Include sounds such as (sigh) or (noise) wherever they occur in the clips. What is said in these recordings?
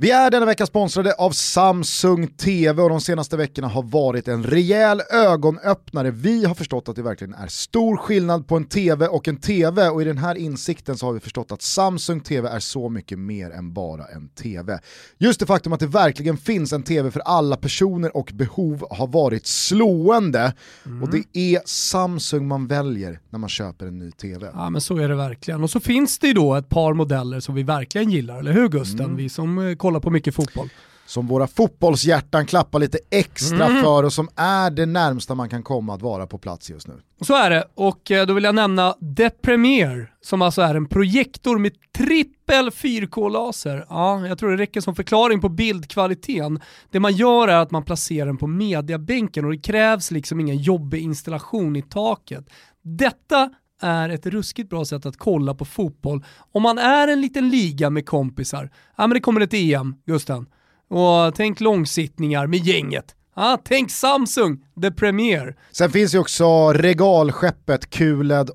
Vi är denna vecka sponsrade av Samsung TV och de senaste veckorna har varit en rejäl ögonöppnare. Vi har förstått att det verkligen är stor skillnad på en TV och en TV och i den här insikten så har vi förstått att Samsung TV är så mycket mer än bara en TV. Just det faktum att det verkligen finns en TV för alla personer och behov har varit slående mm. och det är Samsung man väljer när man köper en ny TV. Ja men så är det verkligen och så finns det ju då ett par modeller som vi verkligen gillar, eller hur Gusten? Mm. Vi som eh, kollar på mycket fotboll. Som våra fotbollshjärtan klappar lite extra mm. för och som är det närmsta man kan komma att vara på plats just nu. Så är det, och eh, då vill jag nämna The Premiere som alltså är en projektor med trippel 4K-laser. Ja, jag tror det räcker som förklaring på bildkvaliteten. Det man gör är att man placerar den på mediabänken och det krävs liksom ingen jobbig installation i taket. Detta är ett ruskigt bra sätt att kolla på fotboll. Om man är en liten liga med kompisar, ja men det kommer ett EM, Gusten. Och tänk långsittningar med gänget. Ah, tänk Samsung, the Premier. Sen finns ju också regalskeppet QLED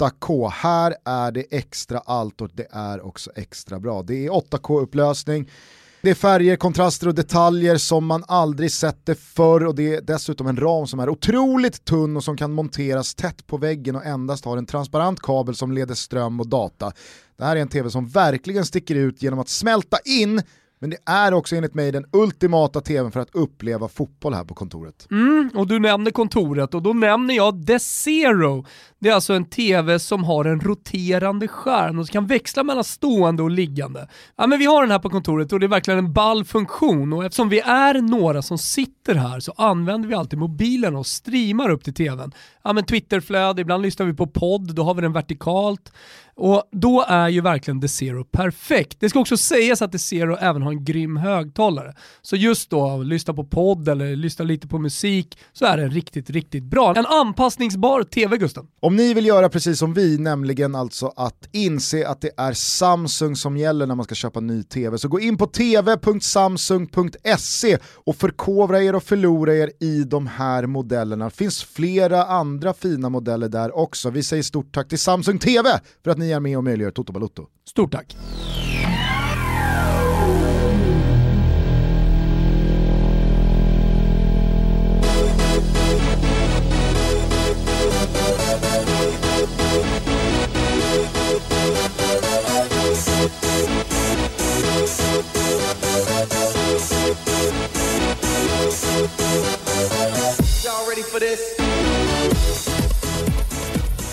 8K. Här är det extra allt och det är också extra bra. Det är 8K-upplösning, det är färger, kontraster och detaljer som man aldrig sett det förr och det är dessutom en ram som är otroligt tunn och som kan monteras tätt på väggen och endast har en transparent kabel som leder ström och data. Det här är en tv som verkligen sticker ut genom att smälta in men det är också enligt mig den ultimata tvn för att uppleva fotboll här på kontoret. Mm, och du nämner kontoret och då nämner jag The Zero. Det är alltså en tv som har en roterande skärm och som kan växla mellan stående och liggande. Ja, men vi har den här på kontoret och det är verkligen en ball funktion och eftersom vi är några som sitter här så använder vi alltid mobilen och streamar upp till tvn. Ja, men Twitterflöde, ibland lyssnar vi på podd, då har vi den vertikalt. Och då är ju verkligen The Zero perfekt. Det ska också sägas att The Zero även har en grym högtalare. Så just då, lyssna på podd eller lyssna lite på musik, så är den riktigt, riktigt bra. En anpassningsbar TV, Gusten. Om ni vill göra precis som vi, nämligen alltså att inse att det är Samsung som gäller när man ska köpa ny TV, så gå in på tv.samsung.se och förkovra er och förlora er i de här modellerna. Det finns flera andra fina modeller där också. Vi säger stort tack till Samsung TV för att ni är med och möjliggör Toto Balutto. Stort tack!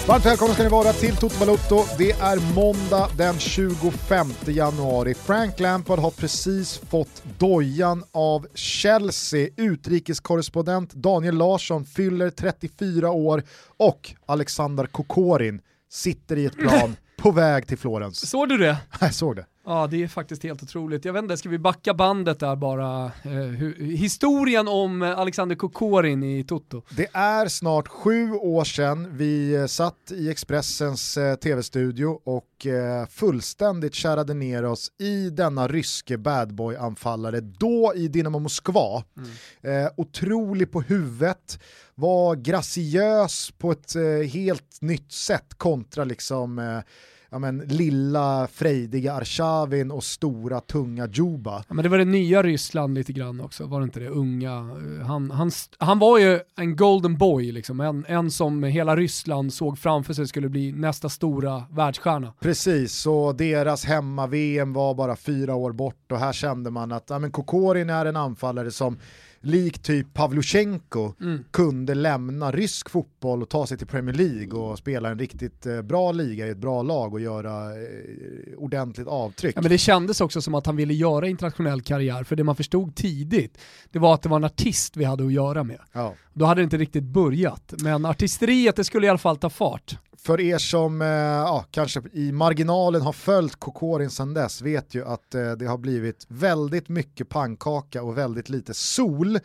Varmt välkomna ska ni vara till Toto Balotto. Det är måndag den 25 januari. Frank Lampard har precis fått dojan av Chelsea. Utrikeskorrespondent Daniel Larsson fyller 34 år och Alexander Kokorin sitter i ett plan (laughs) på väg till Florens. Såg du det? Jag såg det. Ja, det är faktiskt helt otroligt. Jag vet inte, ska vi backa bandet där bara? Eh, hur, historien om Alexander Kokorin i Toto. Det är snart sju år sedan vi eh, satt i Expressens eh, tv-studio och eh, fullständigt kärade ner oss i denna ryske badboy-anfallare, då i Dynamo Moskva. Mm. Eh, otrolig på huvudet, var graciös på ett eh, helt nytt sätt kontra liksom ja, men, lilla frejdiga Arshavin och stora tunga Juba. Ja, men det var det nya Ryssland lite grann också, var det inte det? Unga. Han, han, han var ju en golden boy, liksom. en, en som hela Ryssland såg framför sig skulle bli nästa stora världsstjärna. Precis, och deras hemma-VM var bara fyra år bort och här kände man att ja, men Kokorin är en anfallare som lik typ Pavlyuchenko mm. kunde lämna rysk fotboll och ta sig till Premier League och spela en riktigt eh, bra liga i ett bra lag och göra eh, ordentligt avtryck. Ja, men det kändes också som att han ville göra internationell karriär, för det man förstod tidigt, det var att det var en artist vi hade att göra med. Ja. Då hade det inte riktigt börjat, men artisteriet det skulle i alla fall ta fart för er som eh, ja, kanske i marginalen har följt Kokorin sedan dess vet ju att eh, det har blivit väldigt mycket pannkaka och väldigt lite sol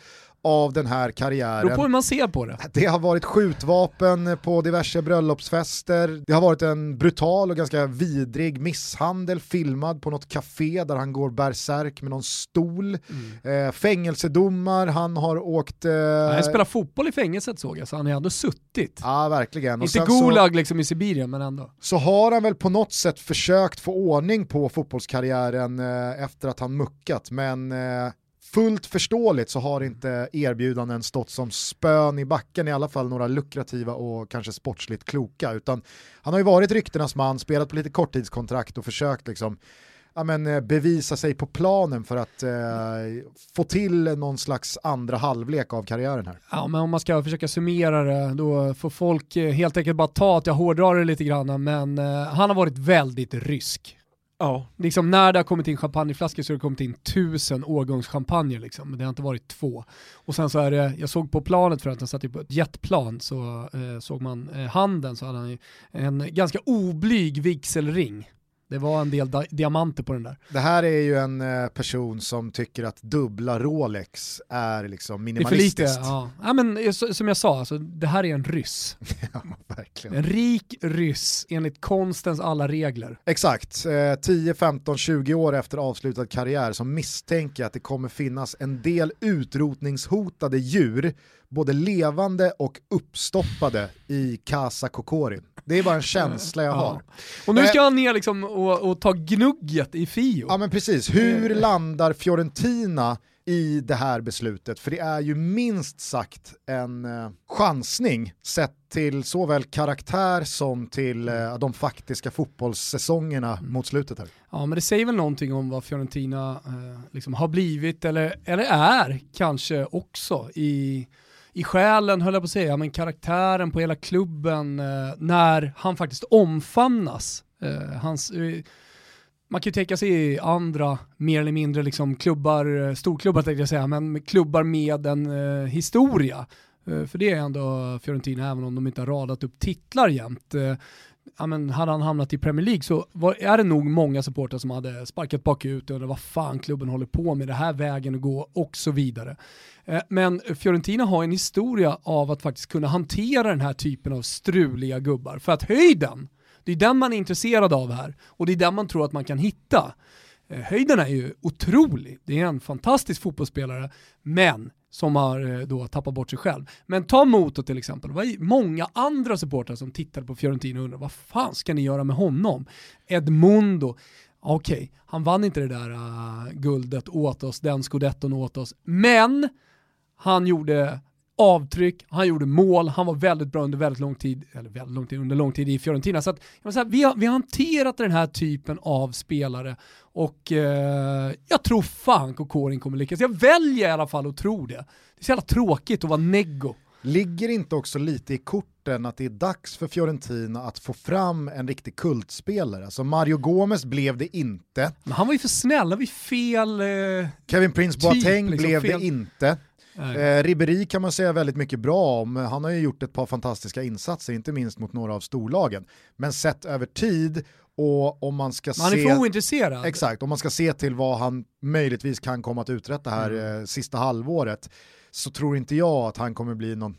av den här karriären. Beror på hur man ser på det. Det har varit skjutvapen på diverse bröllopsfester, det har varit en brutal och ganska vidrig misshandel filmad på något café där han går bärsärk med någon stol. Mm. Eh, fängelsedomar, han har åkt... Eh... han spelar fotboll i fängelset såg jag, så han har ändå suttit. Ja, verkligen. Inte Gulag så, liksom i Sibirien, men ändå. Så har han väl på något sätt försökt få ordning på fotbollskarriären eh, efter att han muckat, men eh, fullt förståeligt så har inte erbjudanden stått som spön i backen, i alla fall några lukrativa och kanske sportsligt kloka, utan han har ju varit ryktenas man, spelat på lite korttidskontrakt och försökt liksom ja, men, eh, bevisa sig på planen för att eh, få till någon slags andra halvlek av karriären här. Ja, men om man ska försöka summera det, då får folk eh, helt enkelt bara ta att jag hårdrar det lite grann, men eh, han har varit väldigt rysk. Ja. Liksom när det har kommit in champagneflaskor så har det kommit in tusen årgångschampagner liksom, men det har inte varit två. Och sen så är det, jag såg på planet för att han satt på ett jetplan så eh, såg man eh, handen så hade han en ganska oblyg vigselring det var en del diamanter på den där. Det här är ju en eh, person som tycker att dubbla Rolex är liksom minimalistiskt. Det är för lite, ja. ja men, eh, som jag sa, alltså, det här är en ryss. (laughs) ja, verkligen. En rik ryss enligt konstens alla regler. Exakt, eh, 10, 15, 20 år efter avslutad karriär som misstänker att det kommer finnas en del utrotningshotade djur, både levande och uppstoppade i Casa Kokorin. Det är bara en känsla jag har. Och nu ska eh, han ner liksom och, och ta gnugget i Fio. Ja men precis, hur landar Fiorentina i det här beslutet? För det är ju minst sagt en eh, chansning sett till såväl karaktär som till eh, de faktiska fotbollssäsongerna mm. mot slutet här. Ja men det säger väl någonting om vad Fiorentina eh, liksom har blivit eller, eller är kanske också i i själen höll jag på att säga, men karaktären på hela klubben eh, när han faktiskt omfamnas. Eh, hans, eh, man kan ju tänka sig andra mer eller mindre liksom klubbar, eh, storklubbar tänkte jag säga, men klubbar med en eh, historia. Eh, för det är ändå Fiorentina, även om de inte har radat upp titlar jämt eh, ja, men hade han hamnat i Premier League så var, är det nog många supportrar som hade sparkat bakut och undrat vad fan klubben håller på med, det här vägen att gå och så vidare. Eh, men Fiorentina har en historia av att faktiskt kunna hantera den här typen av struliga gubbar. För att höjden, det är den man är intresserad av här och det är den man tror att man kan hitta. Eh, höjden är ju otrolig, det är en fantastisk fotbollsspelare, men som har eh, då tappat bort sig själv. Men ta Moto till exempel, det var många andra supportrar som tittade på Fiorentina och undrade vad fan ska ni göra med honom? Edmundo, okej, okay, han vann inte det där uh, guldet åt oss, den scudetton åt oss, men han gjorde avtryck, han gjorde mål, han var väldigt bra under väldigt lång tid, eller väldigt lång tid, under lång tid i Fiorentina. Så att, säga, vi, har, vi har hanterat den här typen av spelare och eh, jag tror fan Kokorin kommer lyckas. Jag väljer i alla fall att tro det. Det är så jävla tråkigt att vara neggo. Ligger inte också lite i korten att det är dags för Fiorentina att få fram en riktig kultspelare? Alltså Mario Gomez blev det inte. Men han var ju för snäll, han var ju fel eh, Kevin Prince Boateng liksom, blev fel. det inte. Eh, Ribéry kan man säga väldigt mycket bra om, han har ju gjort ett par fantastiska insatser, inte minst mot några av storlagen. Men sett över tid och om man ska man se... är för ointresserad. Exakt, om man ska se till vad han möjligtvis kan komma att uträtta här mm. eh, sista halvåret så tror inte jag att han kommer bli någon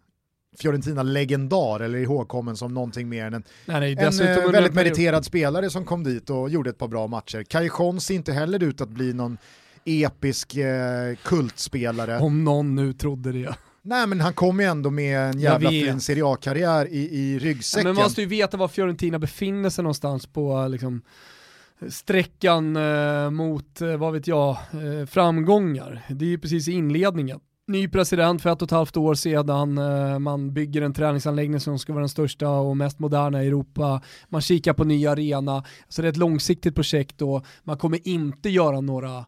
Fiorentina-legendar eller ihågkommen som någonting mer än en, nej, nej, en eh, väldigt meriterad spelare som kom dit och gjorde ett par bra matcher. Cajon ser inte heller ut att bli någon episk eh, kultspelare. Om någon nu trodde det. Nej men han kom ju ändå med en jävla fin Serie A-karriär i, i ryggsäcken. Men man måste ju veta var Fiorentina befinner sig någonstans på liksom, sträckan eh, mot, eh, vad vet jag, eh, framgångar. Det är ju precis i inledningen. Ny president för ett och ett halvt år sedan, eh, man bygger en träningsanläggning som ska vara den största och mest moderna i Europa, man kikar på ny arena, så det är ett långsiktigt projekt och man kommer inte göra några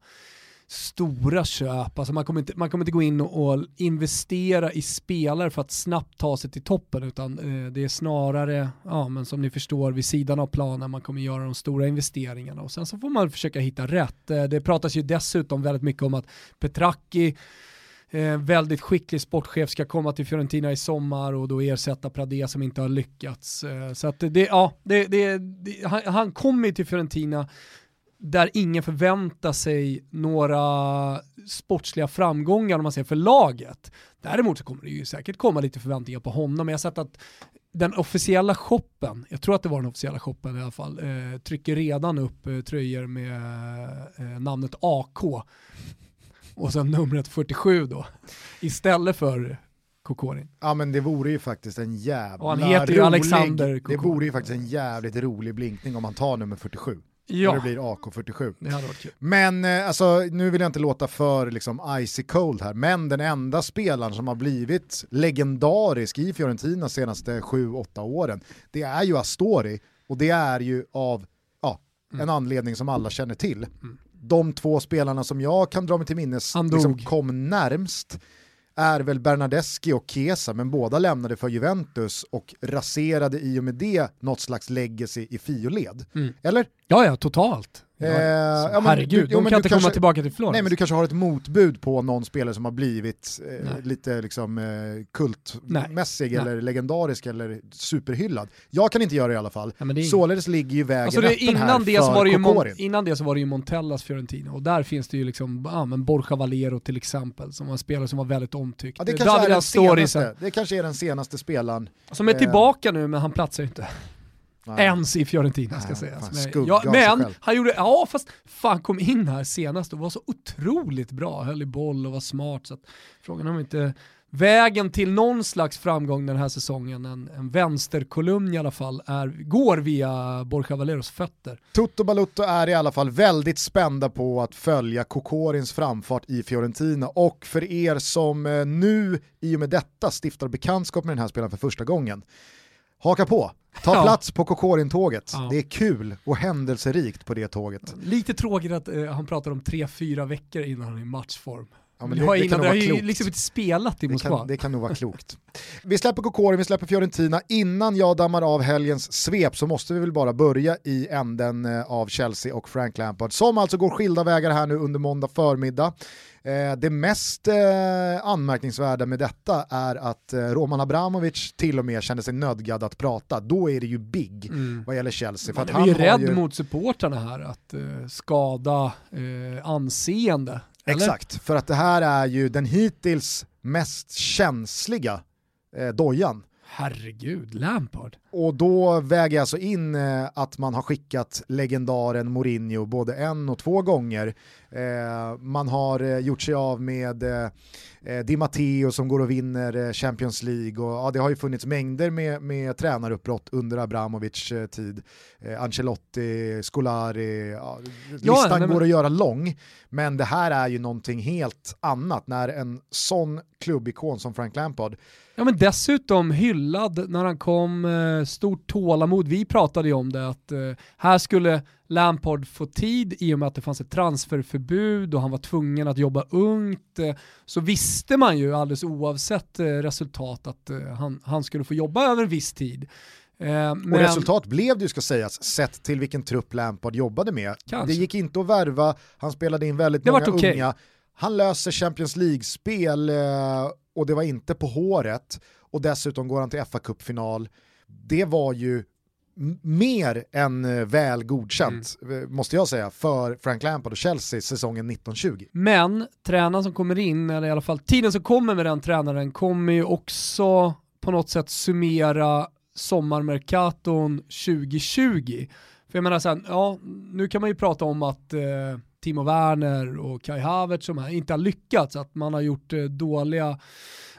stora köp. Alltså man, kommer inte, man kommer inte gå in och, och investera i spelare för att snabbt ta sig till toppen utan eh, det är snarare, ja men som ni förstår, vid sidan av planen man kommer göra de stora investeringarna och sen så får man försöka hitta rätt. Eh, det pratas ju dessutom väldigt mycket om att Petracki eh, väldigt skicklig sportchef ska komma till Fiorentina i sommar och då ersätta Pradé som inte har lyckats. Eh, så att det, ja, det, det, det han, han kommer till Fiorentina där ingen förväntar sig några sportsliga framgångar om man säger för laget. Däremot så kommer det ju säkert komma lite förväntningar på honom. Jag har sett att den officiella shoppen, jag tror att det var den officiella shoppen i alla fall, eh, trycker redan upp eh, tröjor med eh, namnet AK och sen numret 47 då, istället för Kokorin. Ja men det vore ju faktiskt en jävla och han heter rolig, ju Alexander Det vore ju faktiskt en jävligt rolig blinkning om han tar nummer 47. Ja. När det blir AK47. Det hade varit kul. Men eh, alltså, nu vill jag inte låta för liksom, icy cold här, men den enda spelaren som har blivit legendarisk i Fiorentina senaste 7-8 åren, det är ju Astori och det är ju av ja, en Mm. anledning som alla känner till. De två spelarna som jag kan dra mig till minnes liksom, kom närmst är väl Bernardeschi och Chiesa, men båda lämnade för Juventus och raserade i och med det något slags legacy i Fioled. Mm. Eller? Ja, ja, totalt. Ja, Eh, så ja, men herregud, du- de kan inte kanske- komma tillbaka till Florens. Nej men du kanske har ett motbud på någon spelare som har blivit eh, Nej. lite liksom, eh, kultmässig Nej. eller legendarisk eller superhyllad. Jag kan inte göra det i alla fall. Ja, det är- Således ligger ju vägen Alltså det, öppen här innan, det så för var det ju Mon, innan det så var det ju Montellas Fiorentina och där finns det ju liksom, ja men Borja Valero till exempel som var en spelare som var väldigt omtyckt. Ja, det, kanske är den senaste, det kanske är den senaste spelaren. som är eh, tillbaka nu men han platsar ju inte. Nej. Ens i Fiorentina ska Nej, sägas. Men, ja, men han gjorde, ja fast fan kom in här senast och var så otroligt bra, höll i boll och var smart. Så att frågan är om inte vägen till någon slags framgång den här säsongen, en, en vänsterkolumn i alla fall, är, går via Borja Valeros fötter. Toto Balutto är i alla fall väldigt spända på att följa Kokorins framfart i Fiorentina och för er som eh, nu i och med detta stiftar bekantskap med den här spelaren för första gången, haka på, ta Ja. plats på Kokorin-tåget. Ja. Det är kul och händelserikt på det tåget. Lite tråkigt att eh, han pratar om tre, fyra veckor innan han är i matchform. Ja, men det, det- det innan, kan det har ju liksom inte spelat i Det Moskva. kan, det kan nog vara klokt. (laughs) Vi släpper Kokorin, vi släpper Fiorentina. Innan jag dammar av helgens svep så måste vi väl bara börja i änden eh, av Chelsea och Frank Lampard som alltså går skilda vägar här nu under måndag förmiddag. Eh, Det mest eh, anmärkningsvärda med detta är att eh, Roman Abramovic till och med kände sig nödgad att prata. Då är det ju big Mm. vad gäller Chelsea. För Man är ju rädd ju... mot supportrarna här att skada anseende. Eller? Exakt, för att det här är ju den hittills mest känsliga eh, dojan. Herregud, Lampard. Och då väger jag alltså in eh, att man har skickat legendaren Mourinho både en och två gånger. Eh, man har eh, gjort sig av med Di Matteo som går och vinner Champions League. Och, ja, det har ju funnits mängder med, med tränaruppbrott under Abramovic tid. Ancelotti, Scolari, ja, listan nej, men- går att göra lång. Men det här är ju någonting helt annat när en sån klubbikon som Frank Lampard Ja men dessutom hyllad när han kom, eh, stort tålamod. Vi pratade ju om det att eh, här skulle Lampard få tid i och med att det fanns ett transferförbud och han var tvungen att jobba ungt. Eh, så visste man ju alldeles oavsett eh, resultat att han, han skulle få jobba över en viss tid. Men, Och resultat blev det ju ska sägas, sett till vilken trupp Lampard jobbade med. Kanske. Det gick inte att värva, han spelade in väldigt Det många okej. unga. Han löser Champions League-spel och det var inte på håret. Och dessutom går han till fa Cup-final. Det var ju mer än eh, väl godkänt, Mm. eh, måste jag säga, för Frank Lampard och Chelsea säsongen 1920. Men tränaren som kommer in, eller i alla fall tiden som kommer med den tränaren, kommer ju också på något sätt summera sommarmerkaton 2020. För jag menar sen, ja, nu kan man ju prata om att eh, Timo Werner och Kai Havertz som här inte har lyckats, att man har gjort eh, dåliga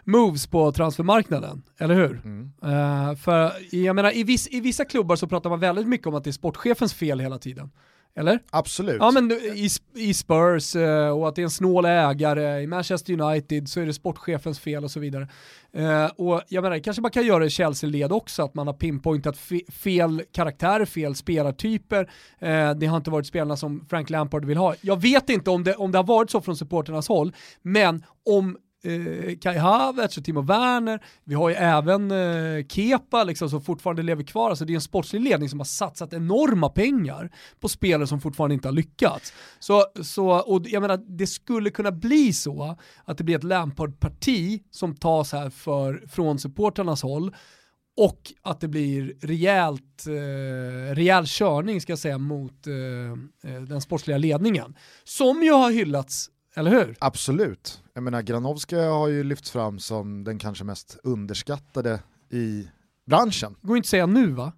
moves på transfermarknaden, eller hur? Mm. Eh, för jag menar, i, viss, i vissa klubbar så pratar man väldigt mycket om att det är sportchefens fel hela tiden. Eller? Absolut. Ja men i, i Spurs eh, och att det är en snål ägare, i Manchester United så är det sportchefens fel och så vidare. Eh, och jag menar, kanske man kan göra i Chelsea-led också, att man har pinpointat fe- fel karaktärer, fel spelartyper. Eh, det har inte varit spelarna som Frank Lampard vill ha. Jag vet inte om det, om det har varit så från supporternas håll, men om eh, Kai Havertz och Timo Werner, vi har ju även eh, Kepa liksom, som fortfarande lever kvar, alltså det är en sportslig ledning som har satsat enorma pengar på spelare som fortfarande inte har lyckats. Så, så, och jag menar, det skulle kunna bli så att det blir ett Lampard-parti som tas här för, från supporternas håll och att det blir rejält, eh, rejäl körning ska jag säga mot eh, eh den sportsliga ledningen. Som ju har hyllats, eller hur? Absolut. Jag menar Granovska har ju lyfts fram som den kanske mest underskattade i branschen. Går inte att säga nu va?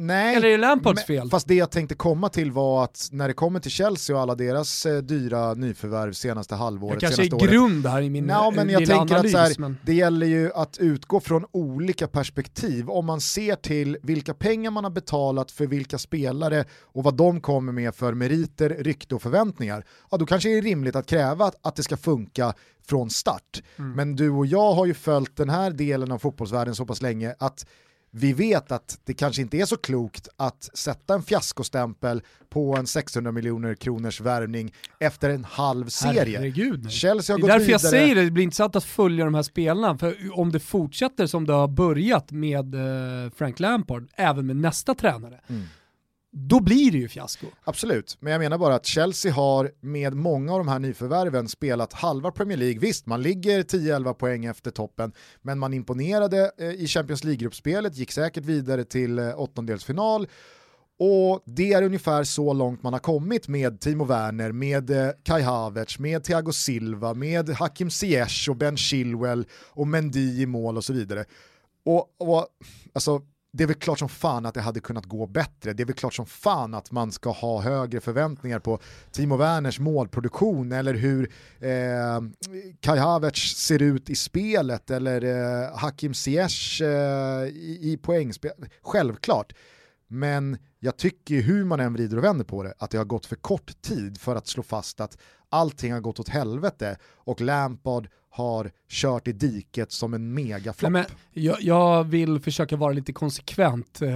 Nej, Eller är Lampards fel? Fast det jag tänkte komma till var att när det kommer till Chelsea och alla deras eh, dyra nyförvärv senaste halvåret, Jag kanske är grund här i min Ja, men eh, jag tänker analys. att så här, men... det gäller ju att utgå från olika perspektiv. Om man ser till vilka pengar man har betalat för vilka spelare och vad de kommer med för meriter, rykte och förväntningar, ja då kanske det är rimligt att kräva att, att det ska funka från start. Mm. Men du och jag har ju följt den här delen av fotbollsvärlden så pass länge att vi vet att det kanske inte är så klokt att sätta en fiaskostämpel på en 600 miljoner kronors värvning efter en halv serie. Herregud. Chelsea har Det är därför jag vidare. säger det, det blir intressant att följa de här spelarna. För om det fortsätter som det har börjat med eh, Frank Lampard, även med nästa tränare, Mm då blir det ju fiasko. Absolut, men jag menar bara att Chelsea har med många av de här nyförvärven spelat halva Premier League. Visst, man ligger 10-11 poäng efter toppen, men man imponerade eh, i Champions League-gruppspelet, gick säkert vidare till eh, åttondelsfinal och det är ungefär så långt man har kommit med Timo Werner, med eh, Kai Havertz, med Thiago Silva, med Hakim Ziyech och Ben Chilwell och Mendy i mål och så vidare. Och, och alltså, det är väl klart som fan att det hade kunnat gå bättre. Det är väl klart som fan att man ska ha högre förväntningar på Timo Werners målproduktion eller hur eh, Kai Havertz ser ut i spelet eller eh, Hakim Ziyech eh, i, i poängspel. Självklart. Men jag tycker ju hur man än vrider och vänder på det att det har gått för kort tid för att slå fast att allting har gått åt helvete och Lampard har kört i diket som en megaflopp. Men jag, jag vill försöka vara lite konsekvent. Eh,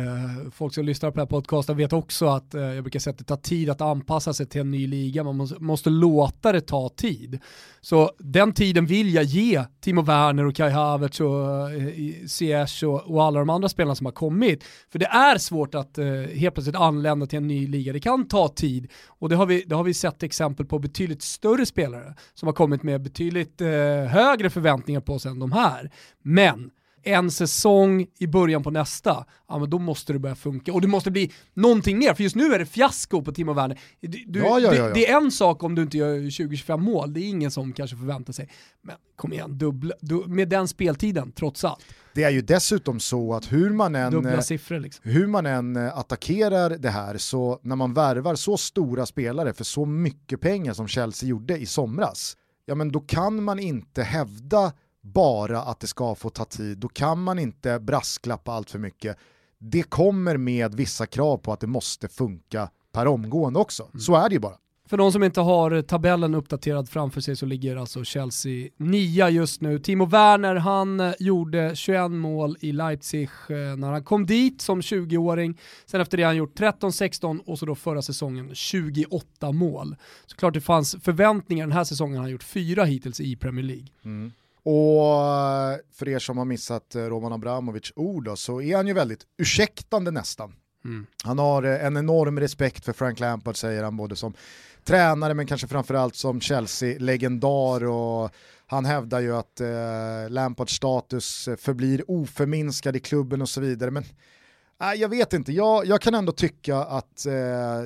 folk som lyssnar på den här podcasten vet också att eh, jag brukar säga att det tar tid att anpassa sig till en ny liga. Man måste, måste låta det ta tid. Så den tiden vill jag ge Timo Werner och Kai Havertz och eh, C.S. Ziyech och, och alla de andra spelarna som har kommit. För det är svårt att helt plötsligt anlända till en ny liga. Det kan ta tid och det har vi, det har vi sett exempel på betydligt större spelare som har kommit med betydligt eh, högre förväntningar på sig än de här. Men en säsong i början på nästa, ja men då måste det börja funka. Och det måste bli någonting mer, för just nu är det fiasko på Timo Werner. Du, Ja, ja, ja. Det, det är en sak om du inte gör 20-25 mål, det är ingen som kanske förväntar sig. Men kom igen, dubbla, du, med den speltiden trots allt. Det är ju dessutom så att hur man än, eh, siffror liksom. hur man än eh, attackerar det här så när man värvar så stora spelare för så mycket pengar som Chelsea gjorde i somras, ja men då kan man inte hävda bara att det ska få ta tid, då kan man inte brasklappa allt för mycket. Det kommer med vissa krav på att det måste funka per omgående också. Så är det ju bara. För de som inte har tabellen uppdaterad framför sig så ligger alltså Chelsea nia just nu. Timo Werner, han eh, gjorde 21 mål i Leipzig eh, när han kom dit som 20-åring. Sen efter det har han gjort 13-16 och så då förra säsongen 28 mål. Så klart det fanns förväntningar den här säsongen, han har gjort fyra hittills i Premier League. Mm. Och eh, för er som har missat Roman Abramovic ord då, så är han ju väldigt ursäktande nästan. Mm. Han har eh, en enorm respekt för Frank Lampard säger han, både som tränare men kanske framförallt som Chelsea-legendar och han hävdar ju att eh, Lampards status förblir oförminskad i klubben och så vidare. Men äh, jag vet inte, jag, jag kan ändå tycka att eh,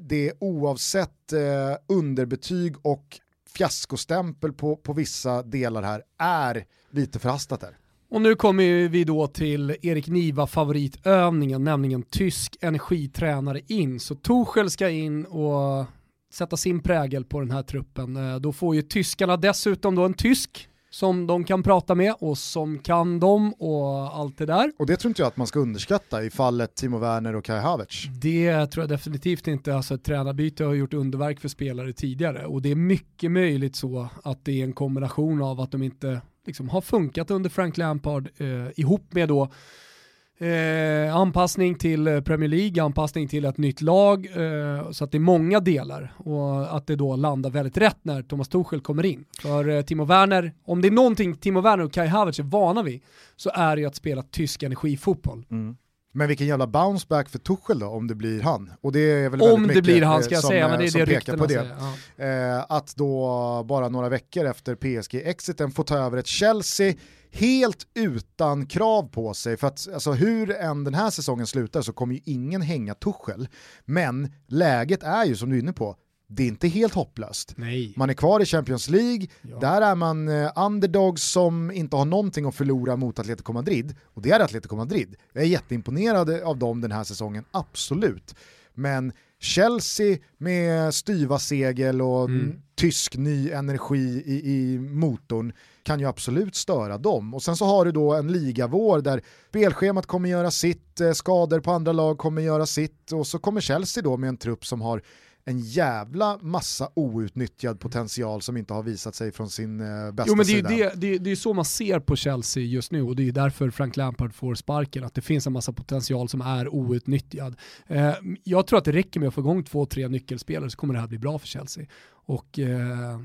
det, oavsett eh, underbetyg och fiaskostämpel på, på vissa delar här är lite förhastat där. Och nu kommer vi då till Erik Niva favoritövningen, nämligen tysk energitränare in. Så Tuchel ska in och sätta sin prägel på den här truppen. Eh, Då får ju tyskarna dessutom då en tysk som de kan prata med och som kan dem och allt det där. Och det tror inte jag att man ska underskatta i fallet Timo Werner och Kai Havertz. Det tror jag definitivt inte. Alltså ett tränarbyte har gjort underverk för spelare tidigare och det är mycket möjligt så att det är en kombination av att de inte liksom har funkat under Frank Lampard eh, ihop med då Eh, anpassning till eh, Premier League, anpassning till ett nytt lag, eh, så att det är många delar och att det då landar väldigt rätt när Thomas Tuchel kommer in. För eh, Timo Werner, om det är någonting Timo Werner och Kai Havertz är vana vid, så är det ju att spela tysk energifotboll. Men vilken jävla bounceback för Tuchel då, om det blir han. Och det är väl om det blir han ska jag som, säga, men det är det pekar på ryktena det. säger. Ja. Eh, att då bara några veckor efter PSG-exiten få ta över ett Chelsea helt utan krav på sig. För att alltså, hur än den här säsongen slutar så kommer ju ingen hänga Tuchel. Men läget är ju som du är inne på, det är inte helt hopplöst. Nej. Man är kvar i Champions League, Ja. där är man eh, underdogs som inte har någonting att förlora mot Atletico Madrid. Och det är Atletico Madrid. Jag är jätteimponerad av dem den här säsongen, absolut. Men Chelsea med styva segel och Mm. tysk ny energi i, i motorn kan ju absolut störa dem. Och sen så har du då en ligavår där spelschemat kommer göra sitt, eh, skador på andra lag kommer göra sitt och så kommer Chelsea då med en trupp som har en jävla massa outnyttjad potential som inte har visat sig från sin eh, bästa Jo men det är sida. det, det, är- det är så man ser på Chelsea just nu och det är därför Frank Lampard får sparken, att det finns en massa potential som är outnyttjad. Eh, jag tror att det räcker med att få igång två, tre nyckelspelare så kommer det här bli bra för Chelsea. Och eh,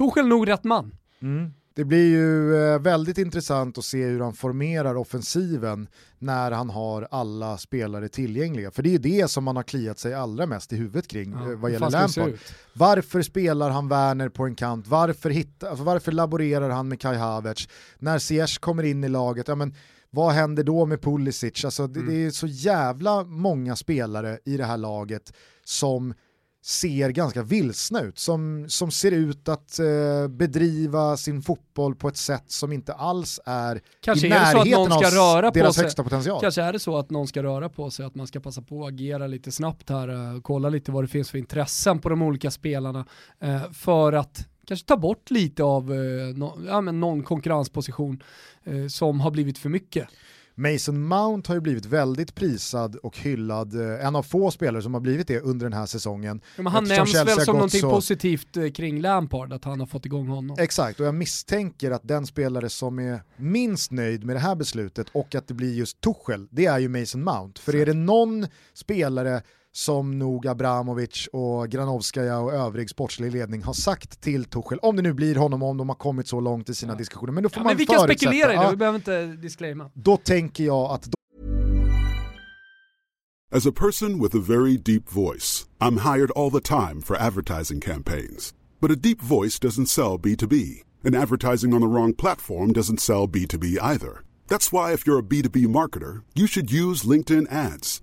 är nog rätt man. Mm. Det blir ju eh, väldigt intressant att se hur han formerar offensiven när han har alla spelare tillgängliga. För det är ju det som man har kliat sig allra mest i huvudet kring Ja, eh, vad gäller Lampard. Varför spelar han Werner på en kant? Varför, hitta, alltså varför laborerar han med Kai Havertz? När Ziyech kommer in i laget, ja, men, vad händer då med Pulisic? Alltså, det, Mm. det är så jävla många spelare i det här laget som ser ganska vilsna ut, som, som ser ut att eh, bedriva sin fotboll på ett sätt som inte alls är Kanske i är närheten av röra på deras sig. högsta potential. Kanske är det så att någon ska röra på sig, att man ska passa på att agera lite snabbt här, eh, kolla lite vad det finns för intressen på de olika spelarna eh, för att kanske ta bort lite av eh, no, ja, men någon konkurrensposition eh, som har blivit för mycket. Mason Mount har ju blivit väldigt prisad och hyllad, eh, en av få spelare som har blivit det under den här säsongen. Ja, men han Eftersom nämns Chelsea väl som någonting så- positivt eh, kring Lampard, att han har fått igång honom. Exakt, och jag misstänker att den spelare som är minst nöjd med det här beslutet och att det blir just Tuchel, det är ju Mason Mount. För är det någon spelare som nog Abramovic och Granovskaja och övrig sportslig ledning har sagt till Tuchel, om det nu blir honom, om de har kommit så långt i sina Ja. diskussioner, men då får Ja, man men vi kan spekulera i det, vi behöver inte disclaima. Då tänker jag att As a person with a very deep voice, I'm hired all the time for advertising campaigns. But a deep voice doesn't sell B2B, and advertising on the wrong platform doesn't sell B2B either. That's why, if you're a B2B marketer, you should use LinkedIn ads.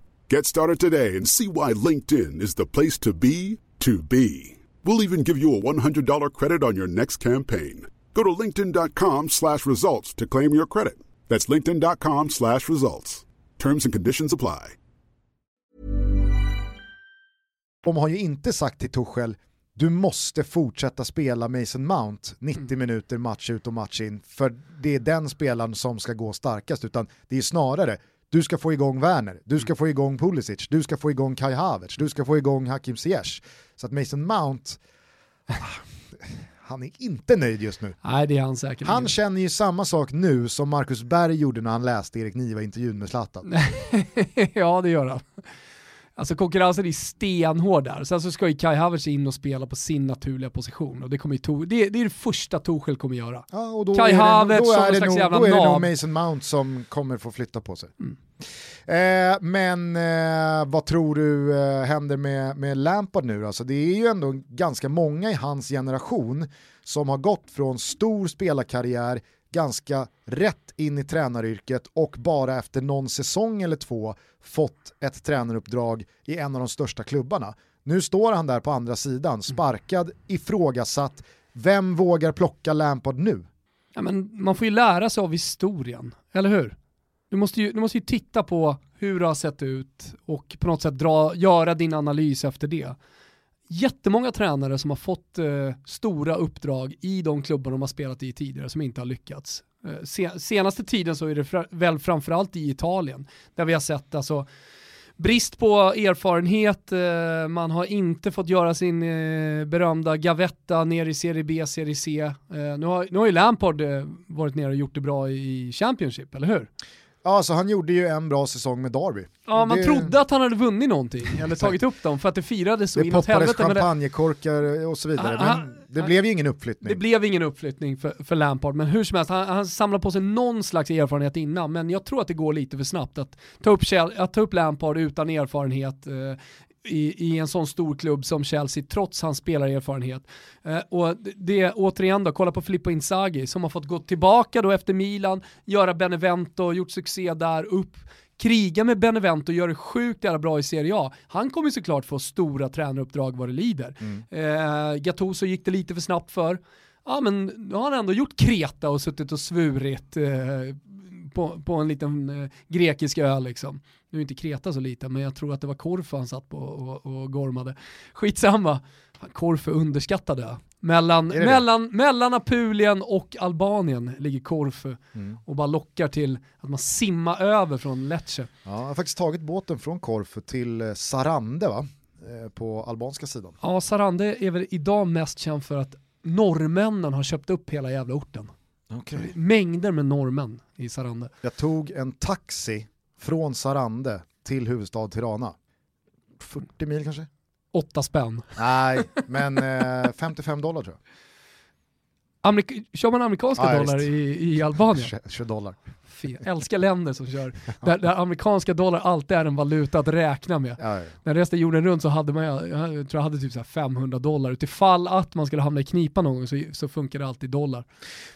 Get started today and see why LinkedIn is the place to be to be. We'll even give you a $100 credit on your next campaign. Go to linkedin.com slash results to claim your credit. That's linkedin.com slash results. Terms and conditions apply. de har ju inte sagt till Tuchel, du måste fortsätta spela Mason Mount 90 minuter match ut och match in, för det är den spelaren som ska gå starkast, utan det är snarare, du ska få igång Werner, du ska få igång Pulisic, du ska få igång Kai Havertz, du ska få igång Hakim Ziyech. Så att Mason Mount, han är inte nöjd just nu. Nej, det är han säkert. Han känner ju samma sak nu som Marcus Berg gjorde när han läste Erik Niva-intervjun med Zlatan. (laughs) ja, det gör han. Alltså konkurrensen är stenhård där. Sen så ska ju Kai Havertz in och spela på sin naturliga position och det, kommer ju det, det är det första Torshäll kommer göra. Ja, och då Kai Havertz som det, slags jävla då är det nog. Mason Mount som kommer få flytta på sig. Mm. Eh, men eh, vad tror du eh, händer med, med Lampard nu? Alltså, det är ju ändå ganska många i hans generation som har gått från stor spelarkarriär ganska rätt in i tränaryrket och bara efter någon säsong eller två fått ett tränaruppdrag i en av de största klubbarna. Nu står han där på andra sidan, sparkad, ifrågasatt. Vem vågar plocka Lampard nu? Ja, men man får ju lära sig av historien, eller hur? Du måste ju, du måste ju titta på hur det har sett ut och på något sätt dra, göra din analys efter det. Jättemånga tränare som har fått eh, stora uppdrag i de klubbar de har spelat i tidigare som inte har lyckats. Eh, senaste tiden så är det väl framförallt i Italien, där vi har sett alltså brist på erfarenhet, eh, man har inte fått göra sin eh, berömda gavetta ner i Serie B, Serie C. Eh, nu har, nu har ju Lampard eh, varit nere och gjort det bra i Championship, eller hur? Ja, alltså han gjorde ju en bra säsong med Derby. Ja, man det... trodde att han hade vunnit någonting, (laughs) eller tagit upp dem, för att det firades så det inåt helvete. Det poppades champagnekorkar och så vidare, ah, men det ah, blev ju ingen uppflyttning. Det blev ingen uppflyttning för, för Lampard, men hur som helst, han, han samlar på sig någon slags erfarenhet innan, men jag tror att det går lite för snabbt att ta upp, att ta upp Lampard utan erfarenhet, eh, i, i en sån stor klubb som Chelsea trots hans spelarerfarenhet. Eh, och det återigen då, kolla på Filippo Inzaghi som har fått gå tillbaka då efter Milan, göra Benevento, gjort succé där, upp, kriga med Benevento och gör det sjukt jävla bra i Serie A. Han kommer såklart få stora tränaruppdrag vad det lider. Mm. Eh, Gattuso gick det lite för snabbt för. Ja men nu har han ändå gjort Kreta och suttit och svurit eh, på, på en liten eh, grekisk ö liksom. Nu är inte Kreta så liten, men jag tror att det var Korfu han satt på och, och gormade. Skitsamma, Korfu underskattade jag. Mellan, mellan, mellan Apulien och Albanien ligger Korfu mm. och bara lockar till att man simmar över från Lecce. Ja, jag har faktiskt tagit båten från Korfu till eh, Sarande va? Eh, på albanska sidan. Ja, Sarande är väl idag mest känd för att norrmännen har köpt upp hela jävla orten. Okay. Mängder med norrmän i Sarande. Jag tog en taxi från Sarande till huvudstad Tirana. 40 mil kanske? Åtta spänn. Nej, (laughs) men eh, 55 dollar tror jag. Amerika kör man amerikanska ja, dollar i, i Albanien? 20 dollar fel. Älskar länder som kör, där, där, amerikanska dollar alltid är en valuta att räkna med. Ja, ja. När jag reste jorden runt så hade man, jag, jag tror jag hade typ så 500 dollar. Utifall att man skulle hamna i knipa någon gång så, så funkar det alltid dollar.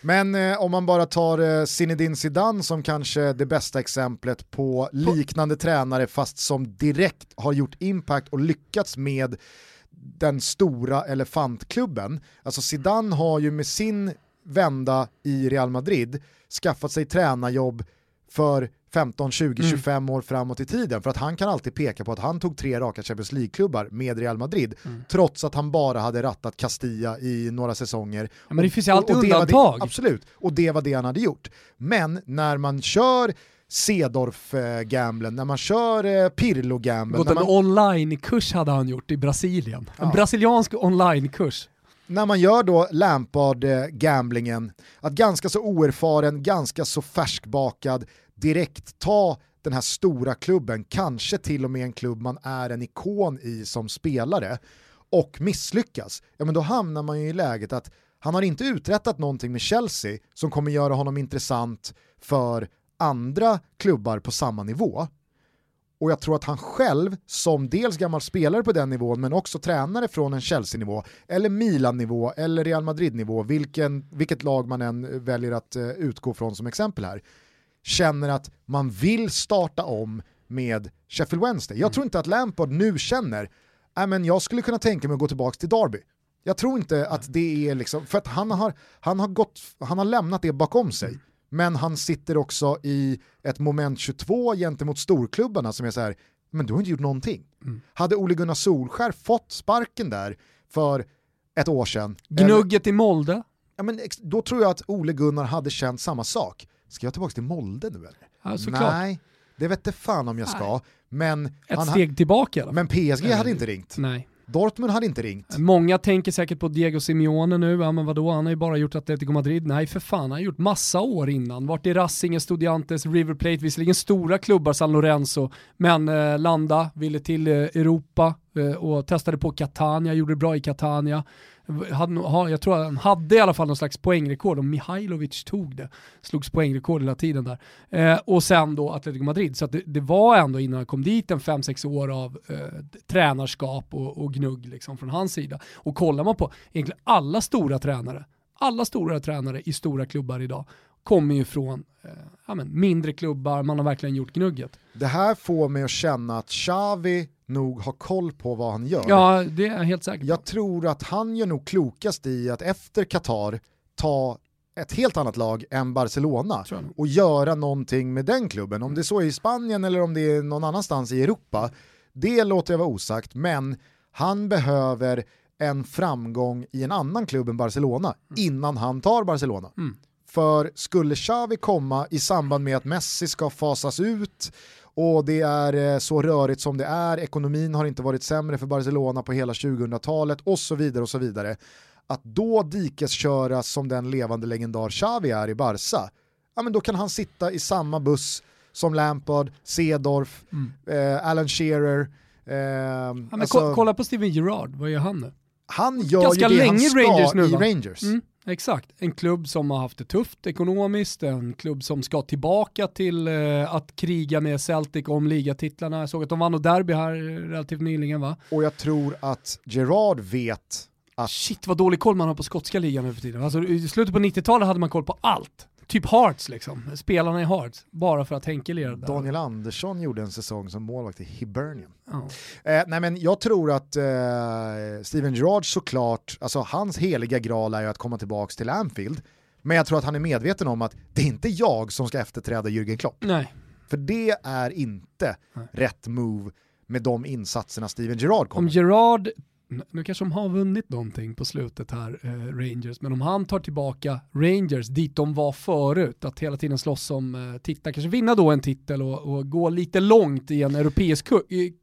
Men eh, om man bara tar eh, Zinedine Zidane som kanske det bästa exemplet på liknande på... tränare fast som direkt har gjort impact och lyckats med den stora elefantklubben. Alltså Zidane har ju med sin vända i Real Madrid skaffat sig tränarjobb för 15, 20, mm. 25 år framåt i tiden. För att han kan alltid peka på att han tog tre raka Champions League-klubbar med Real Madrid, mm. trots att han bara hade rattat Castilla i några säsonger. Ja, men det finns ju alltid och, och undantag. Det, absolut, och det var det han hade gjort. Men när man kör Cedorf-gamblen, när man kör eh, Pirlo-gamblen. Gått en man... online-kurs hade han gjort i Brasilien. En ja. brasiliansk online-kurs när man gör då Lampard-gamblingen, att ganska så oerfaren, ganska så färskbakad, direkt ta den här stora klubben, kanske till och med en klubb man är en ikon i som spelare, och misslyckas, ja men då hamnar man ju i läget att han har inte uträttat någonting med Chelsea som kommer göra honom intressant för andra klubbar på samma nivå. Och jag tror att han själv, som dels gammal spelare på den nivån, men också tränare från en Chelsea-nivå, eller Milan-nivå, eller Real Madrid-nivå, vilken, vilket lag man än väljer att uh, utgå från som exempel här, känner att man vill starta om med Sheffield Wednesday. Jag mm. tror inte att Lampard nu känner, äh, men jag skulle kunna tänka mig att gå tillbaka till Derby. Jag tror inte att det är liksom, för att han har, han har, gått, han har lämnat det bakom sig. Men han sitter också i ett moment 22 gentemot storklubbarna som är så här, men du har inte gjort någonting. Mm. Hade Ole Gunnar Solskär fått sparken där för ett år sedan. Gnugget eller, i Molde. Ja, men då tror jag att Ole Gunnar hade känt samma sak. Ska jag tillbaka till Molde nu eller? Ja, Nej, det vet inte fan om jag ska. Nej. Men ett steg tillbaka. Men PSG hade inte ringt. Nej. Dortmund hade inte ringt. Många tänker säkert på Diego Simeone nu, ja men vadå, han har ju bara gjort Atletico Madrid. Nej för fan, han har gjort massa år innan. Vart i Racing, Studiantes, River Plate, visserligen stora klubbar, San Lorenzo, men eh, landa, ville till eh, Europa eh, och testade på Catania, gjorde det bra i Catania hade, jag tror han hade i alla fall någon slags poängrekord och Mihailovic tog det. Slogs poängrekord hela tiden där. Eh, och sen då Atletico Madrid. Så det, det, var ändå innan han kom dit en 5-6 år av eh, tränarskap och, och gnugg liksom från hans sida. Och kollar man på egentligen alla stora tränare, alla stora tränare i stora klubbar idag kommer ju från eh, ja, men, mindre klubbar, man har verkligen gjort gnugget. Det här får mig att känna att Xavi nog har koll på vad han gör. Ja, det är jag helt säker på. Jag tror att han gör nog klokast i att efter Qatar ta ett helt annat lag än Barcelona och göra någonting med den klubben. Om det är så i Spanien eller om det är någon annanstans i Europa, det låter jag vara osagt, men han behöver en framgång i en annan klubb än Barcelona mm. innan han tar Barcelona. Mm. för skulle Xavi komma i samband med att Messi ska fasas ut och det är eh, så rörigt som det är, ekonomin har inte varit sämre för Barcelona på hela 2000-talet och så vidare och så vidare. Att då dikesköras som den levande legendar Xavi är i Barca, ja men då kan han sitta i samma buss som Lampard, Sedorf, mm. eh, Alan Shearer. Eh, ja, alltså, kolla på Steven Gerrard, vad gör han nu? Han gör Ganska ju det länge han ska Rangers nu, i Rangers. Mm. Exakt, en klubb som har haft det tufft ekonomiskt, en klubb som ska tillbaka till eh, att kriga med Celtic om ligatitlarna. Jag såg att de vann och derby här relativt nyligen va? Och jag tror att Gerard vet att... Shit vad dålig koll man har på skotska ligan nu för tiden. Alltså, I slutet på 90-talet hade man koll på allt. Typ Hearts liksom, spelarna i Hearts, bara för att Henke lirade Daniel Andersson gjorde en säsong som målvakt i Hibernian. Oh. Eh, nej men jag tror att eh, Steven Gerrard såklart, alltså hans heliga graal är ju att komma tillbaka till Anfield, men jag tror att han är medveten om att det är inte jag som ska efterträda Jürgen Klopp. Nej. För det är inte nej. rätt move med de insatserna Steven Gerrard kommer. Om Gerrard nu kanske de har vunnit någonting på slutet här, eh, Rangers, men om han tar tillbaka Rangers dit de var förut, att hela tiden slåss om eh, titlar, kanske vinna då en titel och, och gå lite långt i en europeisk, i,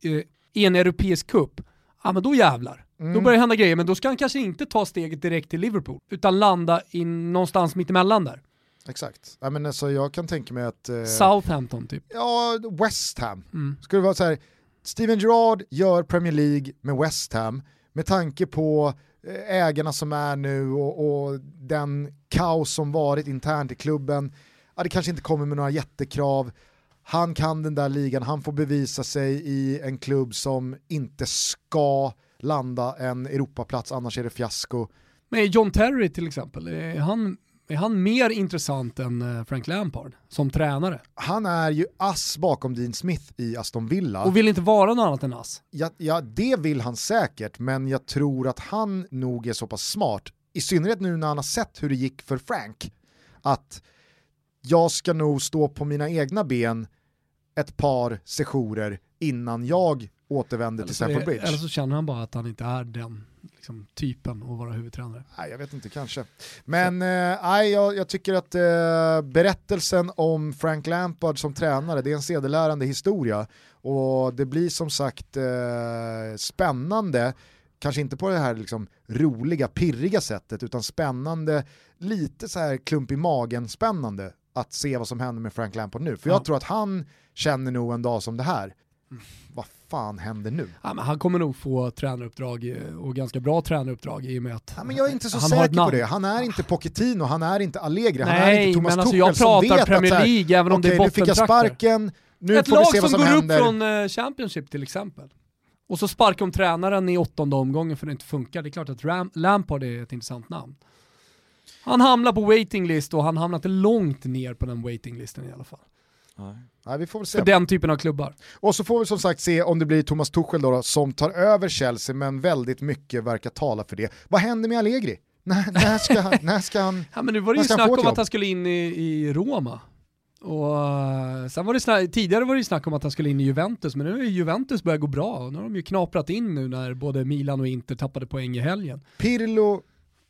i en europeisk cup, ja men då jävlar. Mm. Då börjar det hända grejer, men då ska han kanske inte ta steget direkt till Liverpool, utan landa in någonstans mittemellan där. Exakt. Ja, men alltså, jag kan tänka mig att... Eh, Southampton typ. Ja, West Ham. Mm. Skulle vara så här, Steven Gerrard gör Premier League med West Ham med tanke på eh, ägarna som är nu och, och, den kaos som varit internt i klubben. Ja, det kanske inte kommer med några jättekrav. Han kan den där ligan, han får bevisa sig i en klubb som inte ska landa en Europaplats, annars är det fiasko. Men John Terry till exempel, är han är han mer intressant än eh, Frank Lampard som tränare? Han är ju ass bakom Dean Smith i Aston Villa. Och vill inte vara något annat än ass? Ja, ja, det vill han säkert, men jag tror att han nog är så pass smart, i synnerhet nu när han har sett hur det gick för Frank, att jag ska nog stå på mina egna ben ett par sessioner innan jag återvänder till Stamford Bridge. Eller så känner han bara att han inte är den liksom, typen att vara huvudtränare. Nej, jag vet inte, kanske. Men eh, jag, jag, tycker att eh, berättelsen om Frank Lampard som tränare, det är en sedelärande historia. Och det blir som sagt eh, spännande, kanske inte på det här liksom, roliga, pirriga sättet, utan spännande, lite så här klump i magen spännande att se vad som händer med Frank Lampard nu. För jag tror att han känner nog en dag som det här. Vad fan händer nu? Ja, han kommer nog få tränaruppdrag eh, och ganska bra tränaruppdrag i och med att ja, men Jag är inte så säker på det. Han är inte Pochettino, han är inte Allegri, Nej, han är inte Thomas men alltså jag pratar Premier League även om okay, det är nu fick jag sparken, nu Ett får lag vi se vad som, som går händer. upp från uh, Championship till exempel. Och så sparkar de tränaren i åttonde omgången för det inte funkar. Det är klart att Ram Lampard är ett intressant namn. Han hamnar på waiting list och han hamnar inte långt ner på den waiting listen i alla fall. Nej, vi får väl se. För den typen av klubbar. Och så får vi som sagt se om det blir Thomas Tuchel då, då, som tar över Chelsea, men väldigt mycket verkar tala för det. Vad händer med Allegri? (laughs) När, när, ska, när ska han (laughs) Ja men nu var det ju snack om att han skulle in i, i Roma. Och sen var det snack, tidigare var det snack om att han skulle in i Juventus, men nu är Juventus börjat gå bra. Och nu har de ju knaprat in nu när både Milan och Inter tappade poäng i helgen. Pirlo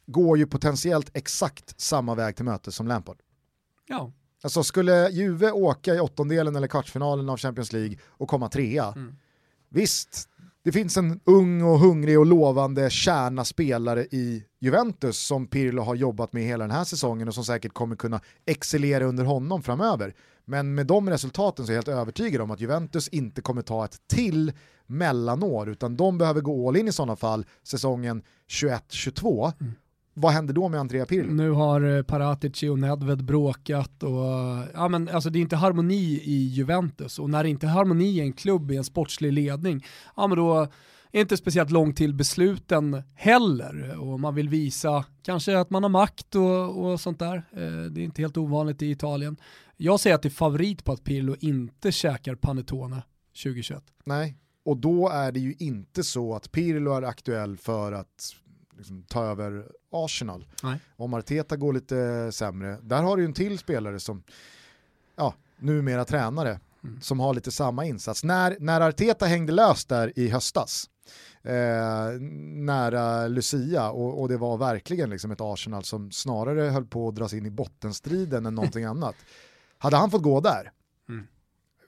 går ju potentiellt exakt samma väg till möte som Lampard. Ja. Alltså skulle Juve åka i åttondelen eller kvartsfinalen av Champions League och komma trea, mm. visst, det finns en ung och hungrig och lovande kärna spelare i Juventus som Pirlo har jobbat med hela den här säsongen och som säkert kommer kunna excellera under honom framöver. Men med de resultaten så är jag helt övertygad om att Juventus inte kommer ta ett till mellanår utan de behöver gå all in i sådana fall säsongen 21-22 mm vad händer då med Andrea Pirlo? Nu har eh, Paratici och Nedved bråkat och ja, men, alltså, det är inte harmoni i Juventus och när det inte är harmoni i en klubb i en sportslig ledning, ja men då är inte speciellt långt till besluten heller och man vill visa kanske att man har makt och, och sånt där. Eh, det är inte helt ovanligt i Italien. Jag säger att det är favorit på att Pirlo inte käkar panettone 2021. Nej, och då är det ju inte så att Pirlo är aktuell för att liksom, ta över Arsenal. Nej. Om Arteta går lite sämre, där har du ju en till spelare som, ja, numera tränare, mm. som har lite samma insats. När, när Arteta hängde löst där i höstas, eh, nära Lucia och, och, det var verkligen liksom ett Arsenal som snarare höll på att dras in i bottenstriden än någonting (laughs) annat. Hade han fått gå där, mm.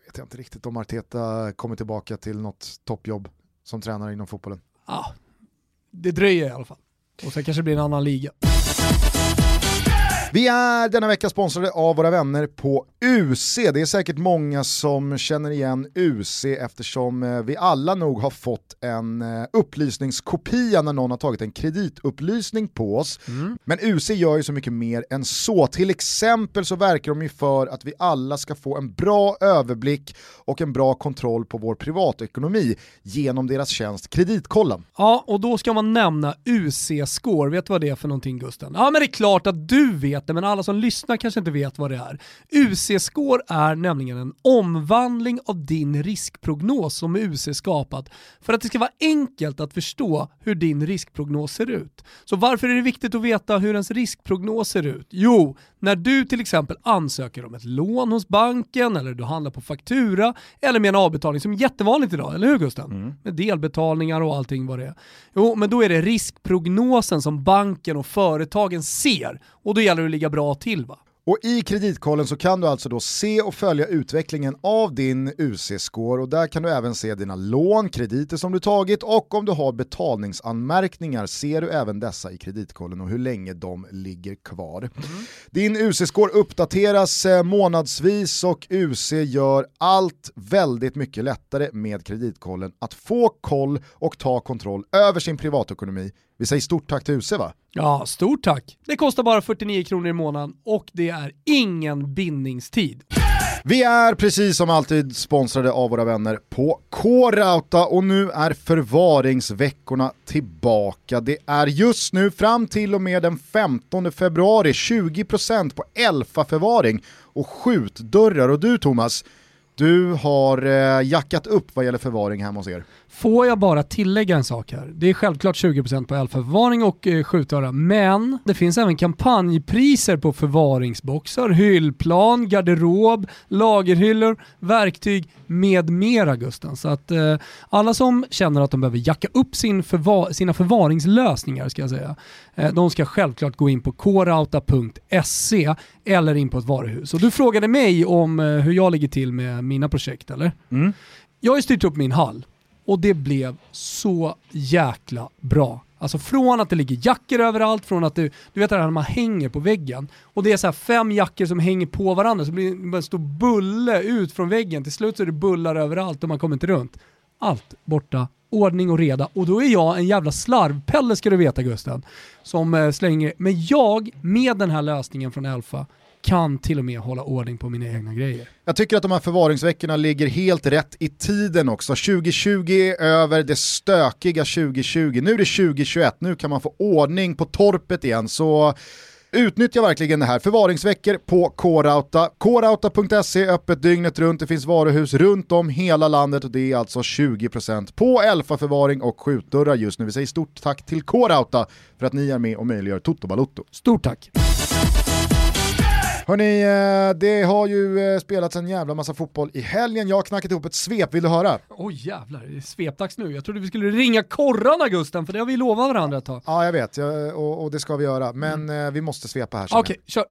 vet jag inte riktigt om Arteta kommer tillbaka till något toppjobb som tränare inom fotbollen. Ja, det dröjer i alla fall. Och sen kanske det blir en annan liga. Vi är denna vecka sponsrade av våra vänner på UC. Det är säkert många som känner igen UC eftersom eh, vi alla nog har fått en eh, upplysningskopia när någon har tagit en kreditupplysning på oss. Mm. Men UC gör ju så mycket mer än så. Till exempel så verkar de ju för att vi alla ska få en bra överblick och en bra kontroll på vår privatekonomi genom deras tjänst Kreditkollen. Ja, och då ska man nämna UC-score. Vet du vad det är för någonting Gusten? Ja, men det är klart att du vet vet det, men alla som lyssnar kanske inte vet vad det är. UC-score är nämligen en omvandling av din riskprognos som UC skapat för att det ska vara enkelt att förstå hur din riskprognos ser ut. Så varför är det viktigt att veta hur ens riskprognos ser ut? Jo, när du till exempel ansöker om ett lån hos banken eller du handlar på faktura eller med en avbetalning som är jättevanligt idag, eller hur Gusten? Mm. Med delbetalningar och allting vad det är. Jo, men då är det riskprognosen som banken och företagen ser och då gäller det att ligga bra till va? Och i kreditkollen så kan du alltså då se och följa utvecklingen av din UC-score och där kan du även se dina lån, krediter som du tagit och om du har betalningsanmärkningar ser du även dessa i kreditkollen och hur länge de ligger kvar. Mm. Din UC-score uppdateras eh, månadsvis och UC gör allt väldigt mycket lättare med kreditkollen att få koll och ta kontroll över sin privatekonomi vi säger stort tack till UC va? Ja, stort tack. Det kostar bara 49 kronor i månaden och det är ingen bindningstid. Vi är precis som alltid sponsrade av våra vänner på K-Rauta och nu är förvaringsveckorna tillbaka. Det är just nu fram till och med den 15 februari 20% på Elfa-förvaring och skjutdörrar. Och du Thomas, du har eh, jackat upp vad gäller förvaring hemma hos er. Får jag bara tillägga en sak här? Det är självklart 20% på elförvaring och eh, skjutöra, men det finns även kampanjpriser på förvaringsboxar, hyllplan, garderob, lagerhyllor, verktyg med mera Gusten. Så att eh, alla som känner att de behöver jacka upp sin förvar sina förvaringslösningar ska jag säga, eh, de ska självklart gå in på korauta.se eller in på ett varuhus. Och du frågade mig om eh, hur jag ligger till med mina projekt eller? Mm. Jag har styrt upp min hall och det blev så jäkla bra. Alltså från att det ligger jackor överallt, från att du, du vet det här när man hänger på väggen och det är så fem jackor som hänger på varandra så blir det en stor bulle ut från väggen. Till slut så är det bullar överallt och man kommer inte runt. Allt borta, ordning och reda och då är jag en jävla slarvpelle ska du veta Gusten. Som eh, slänger, men jag med den här lösningen från Elfa kan till och med hålla ordning på mina egna grejer. Jag tycker att de här förvaringsveckorna ligger helt rätt i tiden också. 2020 är över det stökiga 2020, nu är det 2021, nu kan man få ordning på torpet igen. Så Utnyttja verkligen det här. Förvaringsveckor på K-Rauta. Krauta.se öppet dygnet runt. Det finns varuhus runt om hela landet och det är alltså 20% på Elfa-förvaring och skjutdörrar just nu. Vi säger stort tack till K-Rauta för att ni är med och möjliggör Toto Balotto. Stort tack! Hörni, eh, det har ju eh, spelats en jävla massa fotboll i helgen. Jag har knackat ihop ett svep, vill du höra? Oj oh, jävlar, det är svepdags nu. Jag trodde vi skulle ringa korrarna Gusten, för det har vi lovat varandra ett tag. Ja, jag vet, och, och det ska vi göra. Men mm. Eh, vi måste svepa här. Okej, okay, kör.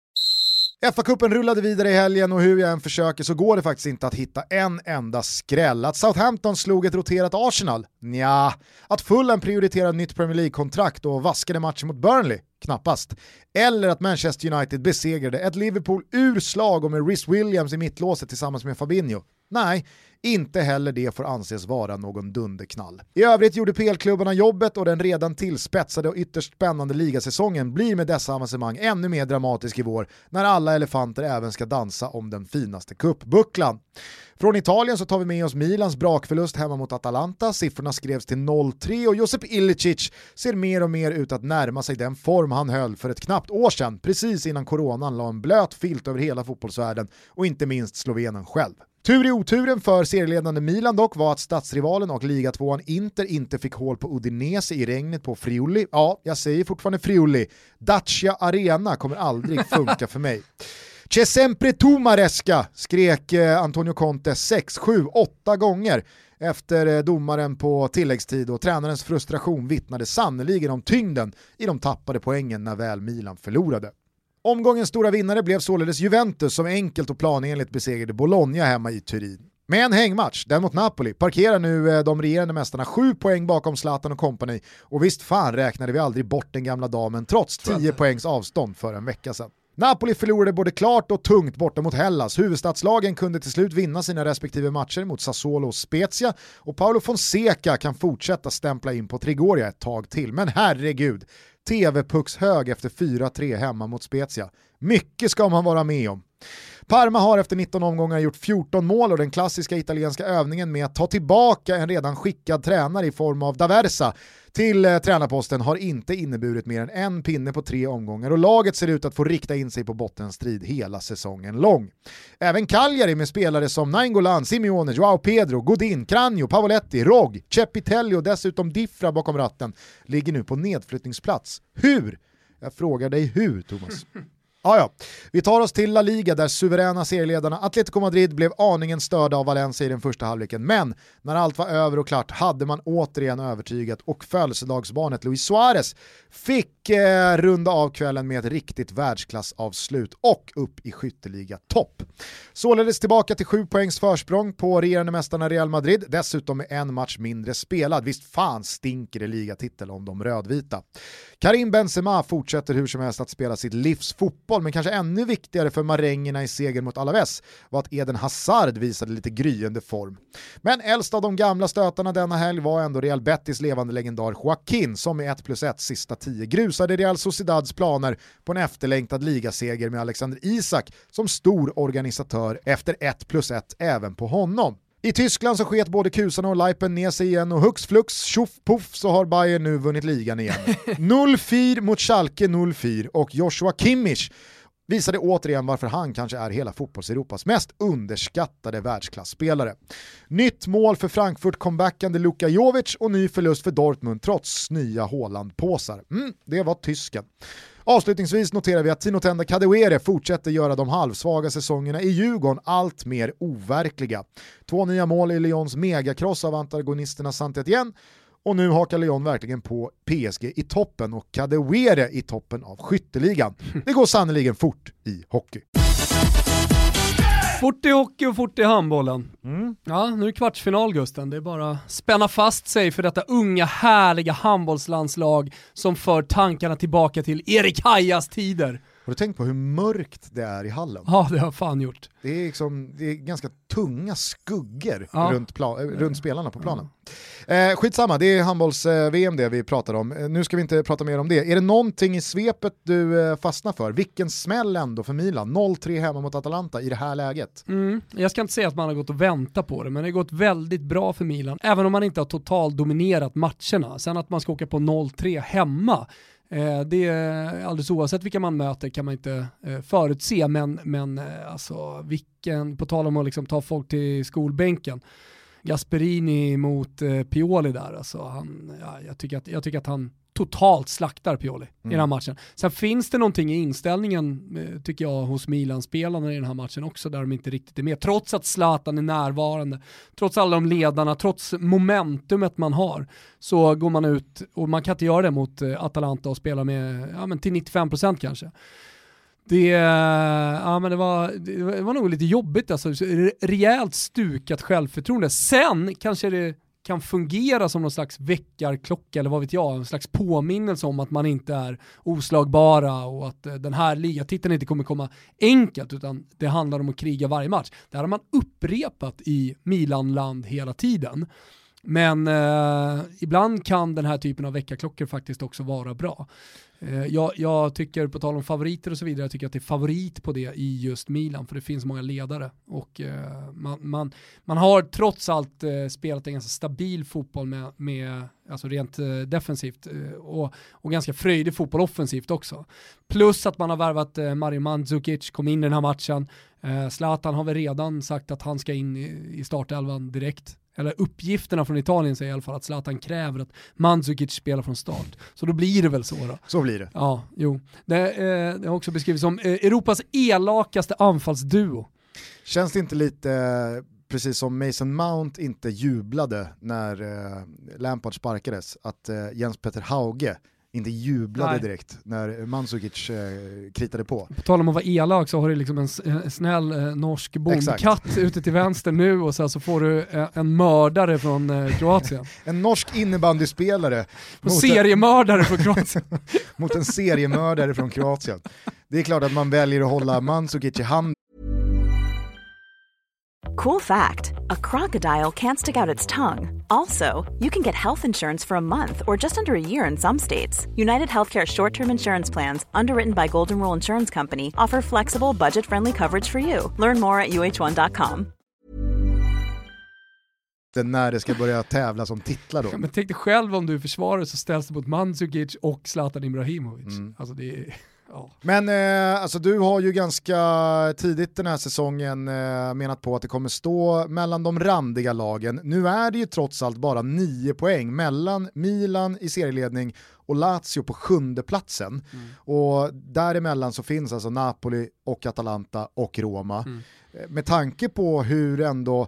FA-cupen rullade vidare i helgen och hur jag än försöker så går det faktiskt inte att hitta en enda skräll. Att Southampton slog ett roterat Arsenal? Nja. Att Fulham prioriterade nytt Premier League-kontrakt och vaskade matchen mot Burnley? Knappast. Eller att Manchester United besegrade ett Liverpool ur slag och med Rhys Williams i mittlåset tillsammans med Fabinho. Nej, inte heller det får anses vara någon dunderknall. I övrigt gjorde PL-klubbarna jobbet och den redan tillspetsade och ytterst spännande ligasäsongen blir med dessa avancemang ännu mer dramatisk i vår när alla elefanter även ska dansa om den finaste kuppbucklan. Från Italien så tar vi med oss Milans brakförlust hemma mot Atalanta, siffrorna skrevs till 0-3 och Josip Ilicic ser mer och mer ut att närma sig den form han höll för ett knappt år sedan, precis innan coronan la en blöt filt över hela fotbollsvärlden och inte minst Slovenen själv. Tur i oturen för serieledande Milan dock var att stadsrivalen och ligatvåan Inter inte fick hål på Udinese i regnet på Friuli. Ja, jag säger fortfarande Friuli. Dacia Arena kommer aldrig (laughs) funka för mig. C'è sempre tu Maresca, skrek eh, Antonio Conte 6, 7, 8 gånger efter eh, domaren på tilläggstid och tränarens frustration vittnade sannoliken om tyngden i de tappade poängen när väl Milan förlorade. Omgångens stora vinnare blev således Juventus som enkelt och planenligt besegrade Bologna hemma i Turin. Med en hängmatch, den mot Napoli, parkerar nu eh, de regerande mästarna sju poäng bakom Zlatan och kompani och visst fan räknade vi aldrig bort den gamla damen trots 10 poängs avstånd för en vecka sedan. Napoli förlorade både klart och tungt borta mot Hellas. Huvudstadslagen kunde till slut vinna sina respektive matcher mot Sassuolo och Spezia och Paolo Fonseca kan fortsätta stämpla in på Trigoria ett tag till. Men herregud, TV-puckshög efter 4-3 hemma mot Spezia. Mycket ska man vara med om. Parma har efter 19 omgångar gjort 14 mål och den klassiska italienska övningen med att ta tillbaka en redan skickad tränare i form av Daversa till eh, tränarposten har inte inneburit mer än en pinne på tre omgångar och laget ser ut att få rikta in sig på bottenstrid hela säsongen lång. Även Cagliari med spelare som Nainggolan, Simeone, Joao Pedro, Godin, Cranio, Pavoletti, Rogg, Cepitelli och dessutom Diffra bakom ratten ligger nu på nedflyttningsplats. Hur? Jag frågar dig hur, Thomas. (laughs) Ah, ja. Vi tar oss till La Liga där suveräna serieledarna Atletico Madrid blev aningen störda av Valencia i den första halvleken, men när allt var över och klart hade man återigen övertygat och födelsedagsbarnet Luis Suarez fick eh, runda av kvällen med ett riktigt världsklassavslut och upp i skytteliga topp. Således tillbaka till sju poängs försprång på regerande mästarna Real Madrid, dessutom med en match mindre spelad. Visst fan stinker det ligatitel om de rödvita. Karim Benzema fortsätter hur som helst att spela sitt livs fotboll, men kanske ännu viktigare för marängerna i segern mot Alaves var att Eden Hazard visade lite gryende form. Men äldst av de gamla stötarna denna helg var ändå Real Betis levande legendar Joaquin som med 1 plus 1 sista 10 grus grusade Real Sociedads planer på en efterlängtad ligaseger med Alexander Isak som stor organisatör efter 1 plus 1 även på honom. I Tyskland så sket både kusarna och Leipen ner sig igen och hux flux, tjoff puff så har Bayern nu vunnit ligan igen. (laughs) 0-4 mot Schalke 0-4 och Joshua Kimmich visade återigen varför han kanske är hela fotbolls-Europas mest underskattade världsklasspelare. Nytt mål för Frankfurt comebackande Luka Jovic och ny förlust för Dortmund trots nya Haaland-påsar. Mm, det var tysken. Avslutningsvis noterar vi att Tino Tenda Kadewere fortsätter göra de halvsvaga säsongerna i Djurgården allt mer overkliga. Två nya mål i Lyons megakross av antagonisterna saint Etienne och nu hakar Lyon verkligen på PSG i toppen och Kadewere i toppen av skytteligan. Det går sannoliken fort i hockey. Fort i hockey och fort i handbollen. Mm. Ja, nu är det kvartsfinal Gusten. Det är bara att spänna fast sig för detta unga härliga handbollslandslag som för tankarna tillbaka till Erik Hajas tider. Har du tänkt på hur mörkt det är i hallen? Ja, det har jag fan gjort. Det är, liksom, det är ganska tunga skuggor ja. runt, plan, äh, runt spelarna på planen. Ja. Eh, skitsamma, det är handbolls-VM det vi pratar om. Eh, nu ska vi inte prata mer om det. Är det någonting i svepet du eh, fastnar för? Vilken smäll ändå för Milan. 0-3 hemma mot Atalanta i det här läget. Mm. Jag ska inte säga att man har gått och väntat på det, men det har gått väldigt bra för Milan. Även om man inte har totalt dominerat matcherna. Sen att man ska åka på 0-3 hemma Eh, Eh, det är alldeles oavsett vilka man möter kan man inte eh, förutse, men, men eh, alltså vilken, på tal om att liksom ta folk till skolbänken, Gasperini mot eh, Pioli där, alltså han, ja, jag, tycker att, jag tycker att han totalt slaktar Pioli mm. i den här matchen. Sen finns det någonting i inställningen, eh, tycker jag, hos Milan-spelarna i den här matchen också, där de inte riktigt är med. Trots att Zlatan är närvarande, trots alla de ledarna, trots momentumet man har, så går man ut, och man kan inte göra det mot eh, Atalanta och spela med, ja men till 95% kanske. Det, ja, men det, var, det var nog lite jobbigt, alltså, rejält stukat självförtroende. Sen kanske det kan fungera som någon slags väckarklocka eller vad vet jag, en slags påminnelse om att man inte är oslagbara och att eh, den här ligatiteln inte kommer komma enkelt utan det handlar om att kriga varje match. Det här har man upprepat i Milanland hela tiden. Men eh, ibland kan den här typen av väckarklockor faktiskt också vara bra. Eh, jag, jag, tycker, på tal om favoriter och så vidare, jag tycker att det är favorit på det i just Milan, för det finns många ledare. Och eh, man, man, man har trots allt eh, spelat en ganska stabil fotboll med, med alltså rent defensivt, och, och ganska fröjdig fotboll offensivt också. Plus att man har värvat Mario Mandzukic, kom in i den här matchen. Zlatan har väl redan sagt att han ska in i startelvan direkt eller uppgifterna från Italien säger i alla fall att Zlatan kräver att Mandzukic spelar från start. Så då blir det väl så då. Så blir det. Ja, jo. Det, eh, det har också beskrivits som eh, Europas elakaste anfallsduo. Känns det inte lite eh, precis som Mason Mount inte jublade när eh, Lampard sparkades, att eh, Jens Petter Hauge inte jublade Nej. direkt när Mandzukic eh, kritade på. På tal om att vara elak så har du liksom en, en snäll eh, norsk bondkatt (laughs) ute till vänster nu och sen så får du eh, en mördare från eh, Kroatien. (laughs) En norsk innebandyspelare Och seriemördare från Kroatien. (laughs) mot en seriemördare från Kroatien. Det är klart att man väljer att hålla Mandzukic i handen Cool fact a crocodile can't stick out its tongue. Also, you can get health insurance for a month or just under a year in some states. United Healthcare short term insurance plans, underwritten by Golden Rule Insurance Company, offer flexible, budget friendly coverage for you. Learn more at uh1.com. när det ska börja tävlas om titlar då. Ja, Men tänk dig själv om du är försvarare så ställs det mot Mandzukic och Zlatan Ibrahimovic. Mm. Alltså det är, ja. Men eh, alltså, du har ju ganska tidigt den här säsongen eh, menat på att det kommer stå mellan de randiga lagen. Nu är det ju trots allt bara nio poäng mellan Milan i serieledning och Lazio på sjunde platsen. Och däremellan så finns alltså Napoli och Atalanta och Roma. Eh, Med tanke på hur ändå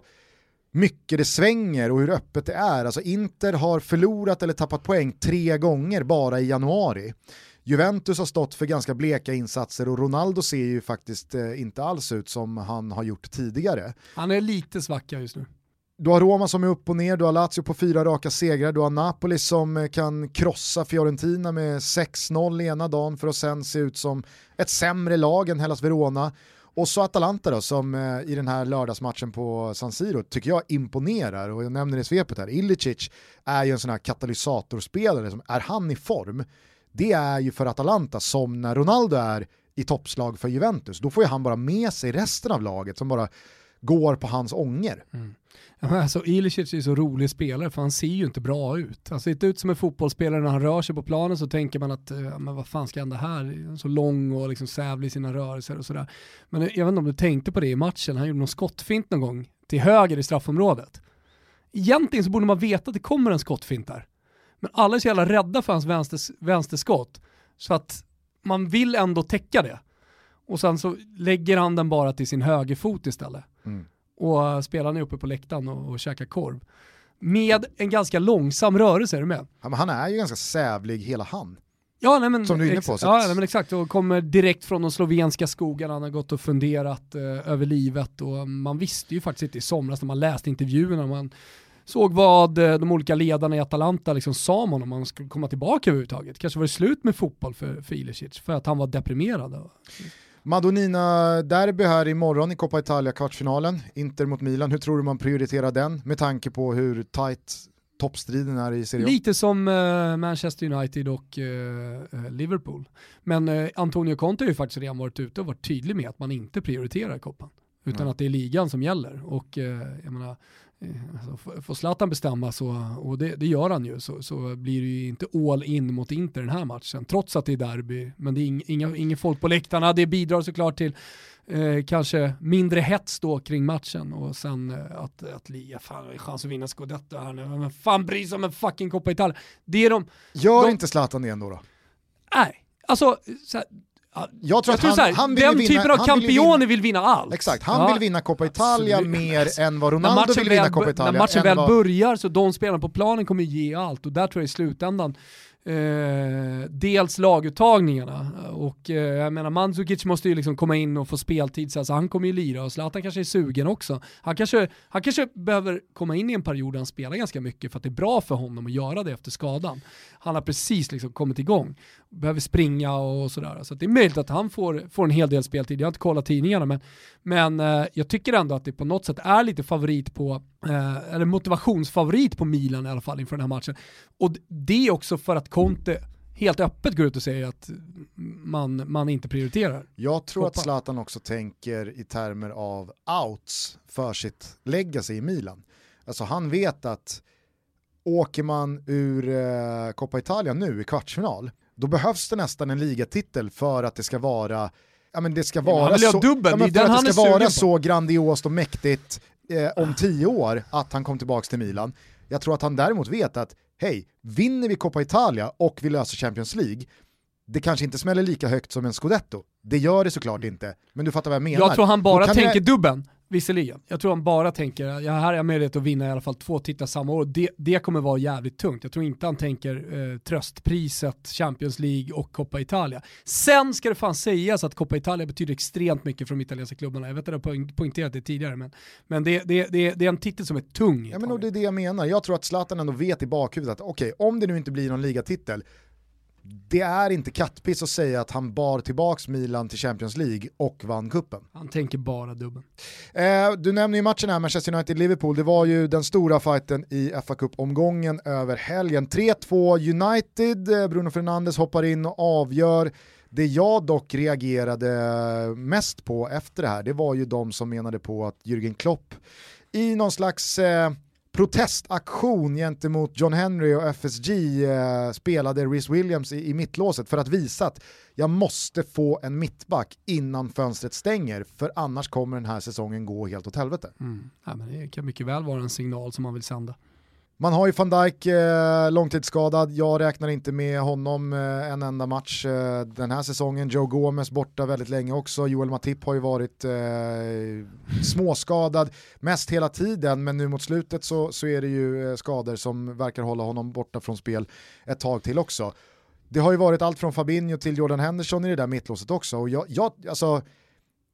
mycket det svänger och hur öppet det är. Alltså Inter har förlorat eller tappat poäng tre gånger bara i januari. Juventus har stått för ganska bleka insatser och Ronaldo ser ju faktiskt eh, inte alls ut som han har gjort tidigare. Han är lite svacka just nu. Du har Roma som är upp och ner, du har Lazio på fyra raka segrar, du har Napoli som eh, kan krossa Fiorentina med 6-0 ena dagen för att sen se ut som ett sämre lag än Hellas Verona. Och så Atalanta då som eh, i den här lördagsmatchen på San Siro tycker jag imponerar och jag nämner det i svepet här. Ilicic är ju en sån här katalysatorspelare, som är han i form, det är ju för Atalanta som när Ronaldo är i toppslag för Juventus, då får ju han bara med sig resten av laget som bara går på hans ånger. Mm. Alltså, Ilicic är så rolig spelare för han ser ju inte bra ut. Han ser inte ut som en fotbollsspelare när han rör sig på planen så tänker man att eh, men vad fan ska hända här? Så lång och liksom sävlig i sina rörelser och sådär. Men eh, jag vet inte om du tänkte på det i matchen, han gjorde någon skottfint någon gång till höger i straffområdet. Egentligen så borde man veta att det kommer en skottfint där. Men alla är så jävla rädda för hans vänster, vänsterskott så att man vill ändå täcka det. Och sen så lägger han den bara till sin högerfot istället Mm. och uh, spelaren är uppe på läktaren och, och käkar korv. Med en ganska långsam rörelse, är du med? Ja, men han är ju ganska sävlig hela han. Ja, nej, men, Som du är inne på, Ja, nej, men exakt. Och kommer direkt från de slovenska skogarna, han har gått och funderat eh, över livet och man visste ju faktiskt inte i somras när man läste intervjuerna, man såg vad eh, de olika ledarna i Atalanta liksom sa om honom, om han skulle komma tillbaka överhuvudtaget. Kanske var det slut med fotboll för, för Ilicic, för att han var deprimerad. Madonina-derby här imorgon i Coppa Italia kvartsfinalen, Inter mot Milan. Hur tror du man prioriterar den med tanke på hur tight toppstriden är i Serie A? Lite som eh, Manchester United och eh, Liverpool. Men eh, Antonio Conte har ju faktiskt redan varit ute och varit tydlig med att man inte prioriterar koppan. Utan Nej. att det är ligan som gäller. Och jag menar, alltså, f- får Zlatan bestämma så, och det, det gör han ju, så, så blir det ju inte all in mot Inter den här matchen. Trots att det är derby, men det är ing, inga, inga folk på läktarna. Det bidrar såklart till eh, kanske mindre hets då kring matchen och sen eh, att, att Lia, fan har chans att vinna scudetto här nu, men fan bryr sig om en fucking Coppa Italia. Det är de, Gör de- inte Zlatan det ändå då? nej, alltså så här, Jag tror jag att tror han, så här, han vill den vinna, typen av han vill vill vinna allt. Exakt, han Ja. vill vinna Coppa Italia Absolut. mer än vad Ronaldo vill vinna Coppa Italia. när matchen väl vad- börjar så de spelarna på planen kommer ge allt och där tror jag i slutändan eh, dels laguttagningarna och eh, jag menar Mandzukic måste ju liksom komma in och få speltid så alltså, han kommer ju lira och Zlatan kanske är sugen också. Han kanske, han kanske behöver komma in i en period där han spelar ganska mycket för att det är bra för honom att göra det efter skadan. Han har precis liksom kommit igång, behöver springa och sådär. Så att det är möjligt att han får, får en hel del speltid. Jag har inte kollat tidningarna men, men eh, jag tycker ändå att det på något sätt är lite favorit på, eh, eller motivationsfavorit på Milan i alla fall inför den här matchen. Och det är också för att Conte helt öppet går ut och säger att man, man inte prioriterar. Jag tror att Koppa. Zlatan också tänker i termer av outs för sitt legacy i Milan. Alltså han vet att åker man ur eh, Coppa Italia nu i kvartsfinal, då behövs det nästan en ligatitel för att det ska vara Ja, men det ska vara så, ja, men det ska vara så grandiost och mäktigt eh, om tio år att han kom tillbaka till Milan. Jag tror att han däremot vet att, hej, vinner vi Coppa Italia och vi löser Champions League, det kanske inte smäller lika högt som en scudetto. Det gör det såklart inte, men du fattar vad jag menar. Jag tror han bara tänker jag... dubben. Visserligen. Jag tror han bara tänker, ja, här har jag möjlighet att vinna i alla fall två titlar samma år. Det, det kommer vara jävligt tungt. Jag tror inte han tänker eh, tröstpriset, Champions League och Coppa Italia. Sen ska det fan sägas att Coppa Italia betyder extremt mycket för de italienska klubbarna. Jag vet att jag har poängterat det tidigare, men, men det, det, det, det är en titel som är tung. Ja, men det är det jag menar. Jag tror att Zlatan ändå vet i bakhuvudet att okej, okay, om det nu inte blir någon ligatitel, det är inte kattpiss att säga att han bar tillbaks Milan till Champions League och vann kuppen. Han tänker bara dubben. Eh, du nämner ju matchen här, Manchester United-Liverpool, det var ju den stora fighten i fa Cup-omgången över helgen. 3-2 United, eh, Bruno Fernandes hoppar in och avgör. Det jag dock reagerade mest på efter det här, det var ju de som menade på att Jürgen Klopp i någon slags eh, protestaktion gentemot John Henry och FSG eh, spelade Rhys Williams i, i mittlåset för att visa att jag måste få en mittback innan fönstret stänger för annars kommer den här säsongen gå helt åt helvete. Mm. Ja, men det kan mycket väl vara en signal som man vill sända. Man har ju van Dijk eh, långtidsskadad, jag räknar inte med honom eh, en enda match eh, den här säsongen. Joe Gomez borta väldigt länge också, Joel Matip har ju varit eh, småskadad mest hela tiden, men nu mot slutet så, så är det ju eh, skador som verkar hålla honom borta från spel ett tag till också. Det har ju varit allt från Fabinho till Jordan Henderson i det där mittlåset också, och jag, jag, alltså,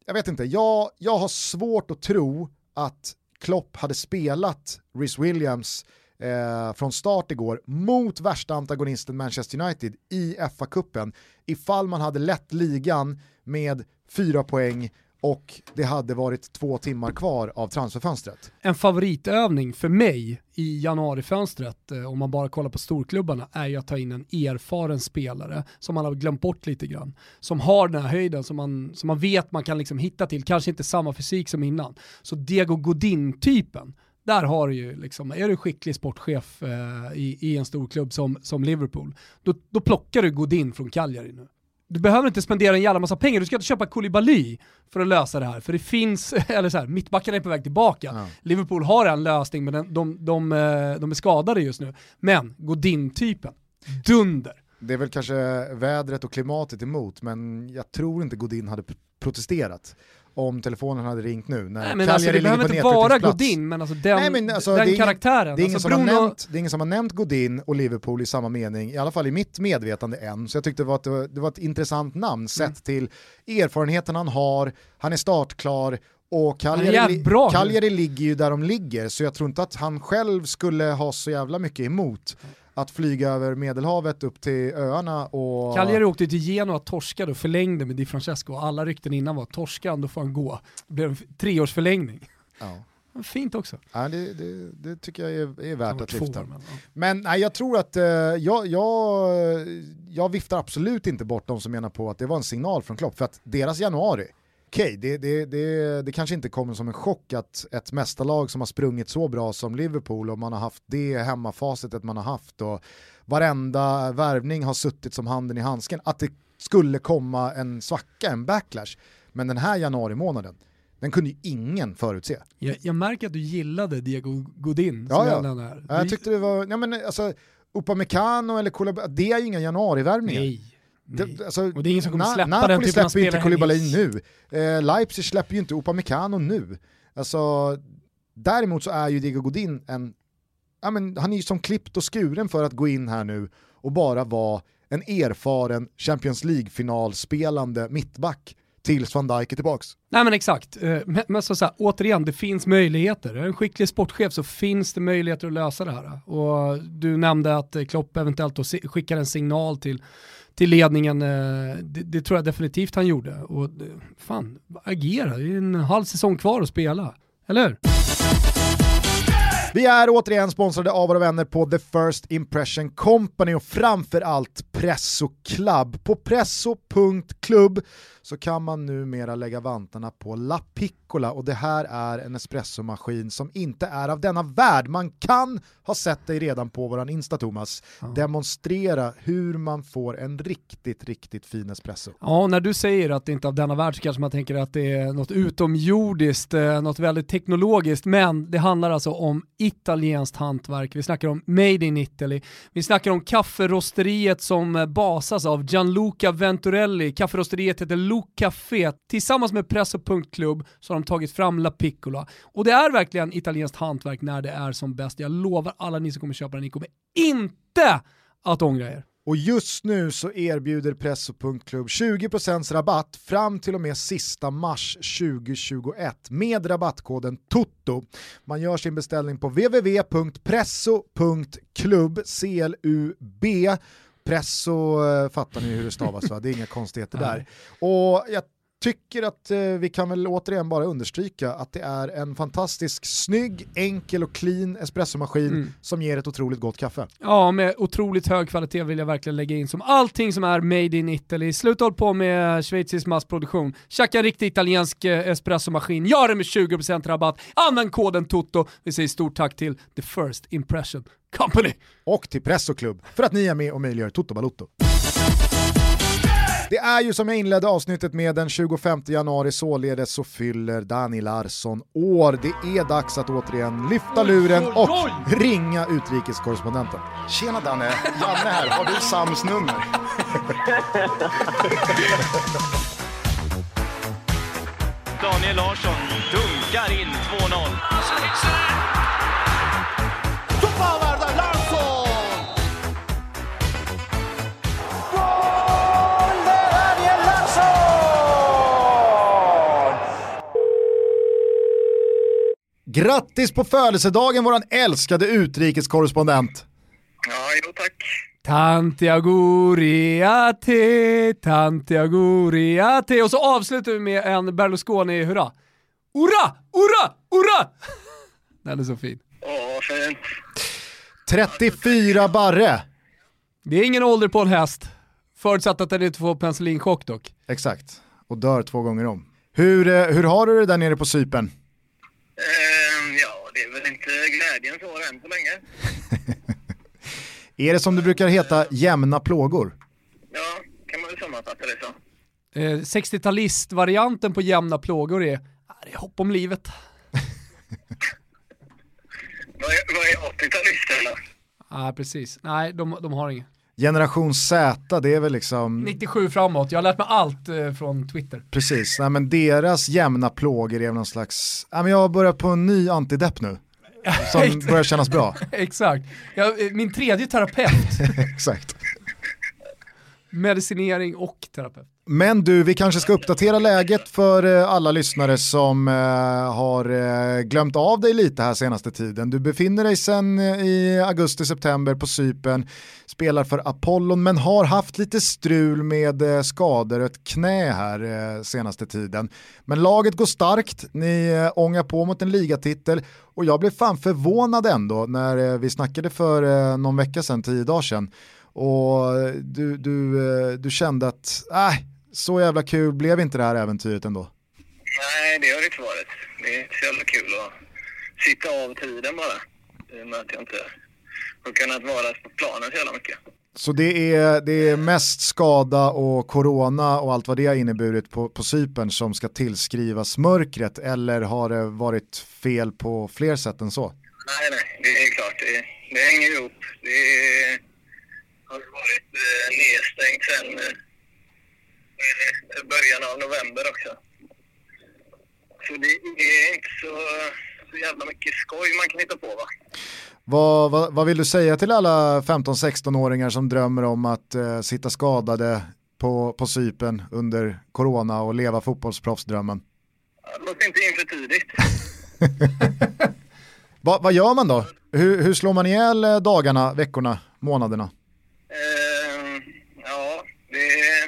jag vet inte, jag, jag har svårt att tro att Klopp hade spelat Rhys Williams eh, från start igår mot värsta antagonisten Manchester United i FA-cupen ifall man hade lett ligan med fyra poäng och det hade varit två timmar kvar av transferfönstret. En favoritövning för mig i januarifönstret, eh, om man bara kollar på storklubbarna, är ju att ta in en erfaren spelare som man har glömt bort lite grann. Som har den här höjden som man, som man vet man kan liksom hitta till, kanske inte samma fysik som innan. Så Diego Godin-typen, där har du ju, liksom, är du skicklig sportchef eh, i, i, en stor klubb som, som Liverpool, då, då plockar du Godin från Cagliari nu. Du behöver inte spendera en jävla massa pengar, du ska inte köpa Koulibaly för att lösa det här. För det finns, (laughs) eller så här, mittbackarna är på väg tillbaka. Ja. Liverpool har en lösning men de, de, de, eh, de är skadade just nu. Men Godin-typen, dunder. Det är väl kanske vädret och klimatet emot, men jag tror inte Godin hade protesterat om telefonen hade ringt nu. När Nej, men alltså, det behöver inte vara Godin, men alltså den, Nej, men alltså, den det karaktären. Det, är ingen alltså, som Bruno... har nämnt, det är ingen som har nämnt Godin och Liverpool i samma mening, i alla fall i mitt medvetande än. Så jag tyckte det var ett, det var ett intressant namn mm. sett till erfarenheten han har, han är startklar och Cagliari, Cagliari ligger ju där de ligger, så jag tror inte att han själv skulle ha så jävla mycket emot att flyga över Medelhavet upp till öarna och... Cagliari åkte till Genoa, torskade och förlängde med Di Francesco. Alla rykten innan var torska då får han gå. Det blev en treårsförlängning. Ja. Fint också. Ja, det, det, det tycker jag är, är värt att lyfta. Men, ja. men nej, jag tror att uh, jag, jag, jag viftar absolut inte bort de som menar på att det var en signal från Klopp, för att deras januari okej, okay, det, det, det, det, kanske inte kommer som en chock att ett mästarlag som har sprungit så bra som Liverpool och man har haft det hemmafacitet man har haft och varenda värvning har suttit som handen i handsken, att det skulle komma en svacka, en backlash. Men den här januari månaden, den kunde ju ingen förutse. Jag, jag märker att du gillade Diego Godin. Ja, ja. Jag, jag tyckte det var, ja men alltså, Upamecano eller Koulibaly, det är ju inga januarivärvningar. Nej. Det, alltså, och det är ingen som kommer släppa Na den typen av släpper inte Koulibaly nu. Eh, Leipzig släpper ju inte Upamecano nu. Alltså, däremot så är ju Diego Godin en, ja, men, han är ju som klippt och skuren för att gå in här nu och bara vara en erfaren Champions League-finalspelande mittback tills van Dijk är tillbaks. Nej men exakt, eh, men, men så, så här, återigen, det finns möjligheter. Är en skicklig sportchef så finns det möjligheter att lösa det här. Och du nämnde att Klopp eventuellt skickar en signal till till ledningen. Eh, det, det, tror jag definitivt han gjorde. Och eh, fan, agera, det är en halv säsong kvar att spela. Eller hur? Vi är återigen sponsrade av våra vänner på The First Impression Company och framförallt Presso Club. På presso.club så kan man numera lägga vantarna på La Piccola och det här är en espressomaskin som inte är av denna värld. Man kan ha sett dig redan på våran Insta Thomas ja. demonstrera hur man får en riktigt, riktigt fin espresso. Ja, när du säger att det inte är av denna värld så kanske man tänker att det är något utomjordiskt, eh, något väldigt teknologiskt, men det handlar alltså om italienskt hantverk. Vi snackar om Made in Italy. Vi snackar om kafferosteriet som eh, basas av Gianluca Venturelli. Kafferosteriet heter Lo Café. Tillsammans med Press och Punktklubb så har de tagit fram La Piccola. Och det är verkligen italienskt hantverk när det är som bäst. Jag lovar alla ni som kommer köpa den, ni kommer inte att ångra er. Och just nu så erbjuder Presso.club 20% rabatt fram till och med sista mars 2021 med rabattkoden TOTO. Man gör sin beställning på www.presso.club, C-L-U-B Presso eh, fattar ni hur det stavas va? Det är inga konstigheter där. Och jag tycker att eh, vi kan väl återigen bara understryka att det är en fantastisk snygg, enkel och clean espressomaskin mm. som ger ett otroligt gott kaffe. Ja, med otroligt hög kvalitet vill jag verkligen lägga in som allting som är made in Italy. Sluta håll på med schweizisk massproduktion. Tjacka en riktig italiensk eh, espressomaskin, gör det med 20% rabatt, använd koden TOTO. Vi säger stort tack till The First Impression Company. Och till Press och Klubb för att ni är med och möjliggör Toto Balotto. Det är ju som jag inledde avsnittet med den 25 januari således så fyller Dani Larsson år. Det är dags att återigen lyfta luren och ringa utrikeskorrespondenten. Tjena Danne, Janne här. Har du Sams nummer? Daniel Larsson dunkar in 2-0. Grattis på födelsedagen våran älskade utrikeskorrespondent! Ja, jo tack. Tanti auguri a te, tanti auguri a te. Och så avslutar vi med en Berlusconi-hurra. Hurra, hurra, hurra! (laughs) Den är så fin. Åh, fint. 34 barre. Det är ingen ålder på en häst. Förutsatt att den inte får penicillinchock dock. Exakt, och dör två gånger om. Hur, eh, hur har du det där nere på Sypen? Uh, ja, det är väl inte glädjens år än så länge. (laughs) är det som det brukar heta jämna plågor? Ja, kan man väl sammanfatta det så. Eh, 60-talist-varianten på jämna plågor är, det är hopp om livet. (laughs) vad är, vad är 80-talisterna? Ja, ah, precis. Nej, de, de har inget. Generation Z, det är väl liksom... 97 framåt, jag har lärt mig allt eh, från Twitter. Precis, nej, men deras jämna plågor är någon slags, nej, men jag börjar på en ny antidepp nu. Som (laughs) börjar kännas bra. (laughs) Exakt, jag, eh, min tredje terapeut. (laughs) Exakt. Medicinering och terapeut. Men du, vi kanske ska uppdatera läget för eh, alla lyssnare som eh, har eh, glömt av dig lite här senaste tiden. Du befinner dig sedan i augusti-september på Sypen, spelar för Apollon men har haft lite strul med skador och ett knä här senaste tiden. Men laget går starkt, ni ångar på mot en ligatitel och jag blev fan förvånad ändå när vi snackade för någon vecka sedan, tio dagar sedan och du, du, du kände att, äh, så jävla kul blev inte det här äventyret ändå? Nej, det har det inte varit. Det är inte så jävla kul att sitta av tiden bara. I och med att jag inte har kunnat vara på planen så jävla mycket. Så det är, det är mest skada och corona och allt vad det har inneburit på, på Cypern som ska tillskrivas mörkret eller har det varit fel på fler sätt än så? Nej, nej, det är klart. Det, det hänger ihop. Det är, har varit eh, nedstängt sen eh, början av november också. Så det är inte så, så jävla mycket skoj man kan hitta på va. Vad, vad, vad vill du säga till alla 15-16-åringar som drömmer om att uh, sitta skadade på, på sypen under corona och leva fotbollsproffsdrömmen? Låt inte in för tidigt. (laughs) Va, vad gör man då? Hur, hur slår man ihjäl eh, dagarna, veckorna, månaderna? Uh, ja, det frågar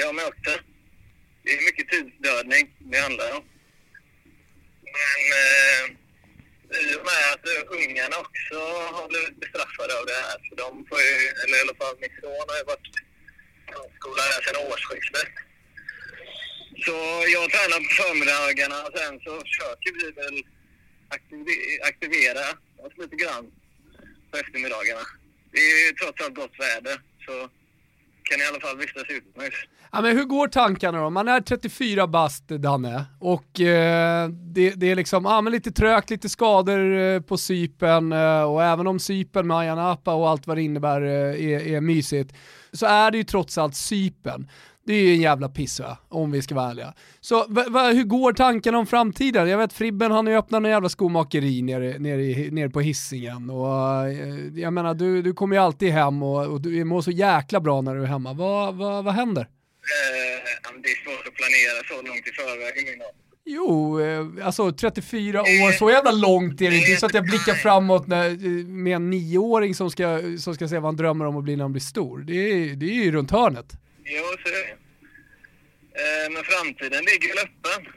jag med också. Det är mycket tidsdödning det handlar om. Men eh, i och med att eh, ungarna också har blivit bestraffade av det här. Så de får ju, eller i alla fall min son har ju varit grundskola skola här sedan årsskiftet. Så jag tränar på förmiddagarna och sen så försöker vi väl aktivera oss lite grann på eftermiddagarna. Det är ju trots allt gott väder så kan i alla fall vistas utomhus. Ja, men hur går tankarna då? Man är 34 bast Danne och eh, det, det, är liksom ah, men lite trögt, lite skador eh, på sypen eh, och även om sypen med Ayia Napa och allt vad det innebär eh, är, är mysigt så är det ju trots allt sypen. Det är ju en jävla pissö om vi ska vara ärliga. Så hur går tankarna om framtiden? Jag vet Fribben han har ju öppnat en jävla skomakeri nere, nere, nere på hissingen och eh, jag menar du, du kommer ju alltid hem och, och du mår så jäkla bra när du är hemma. Vad, vad, vad händer? Eh, det är svårt att planera så långt i förväg. Jo, eh, alltså 34 år, så jävla långt är det inte. Det är så att jag blickar framåt när, med en nioåring som ska, som ska säga vad han drömmer om att bli när han blir stor. Det är, det är ju runt hörnet. Jo, så är det. Eh, men framtiden ligger väl öppen.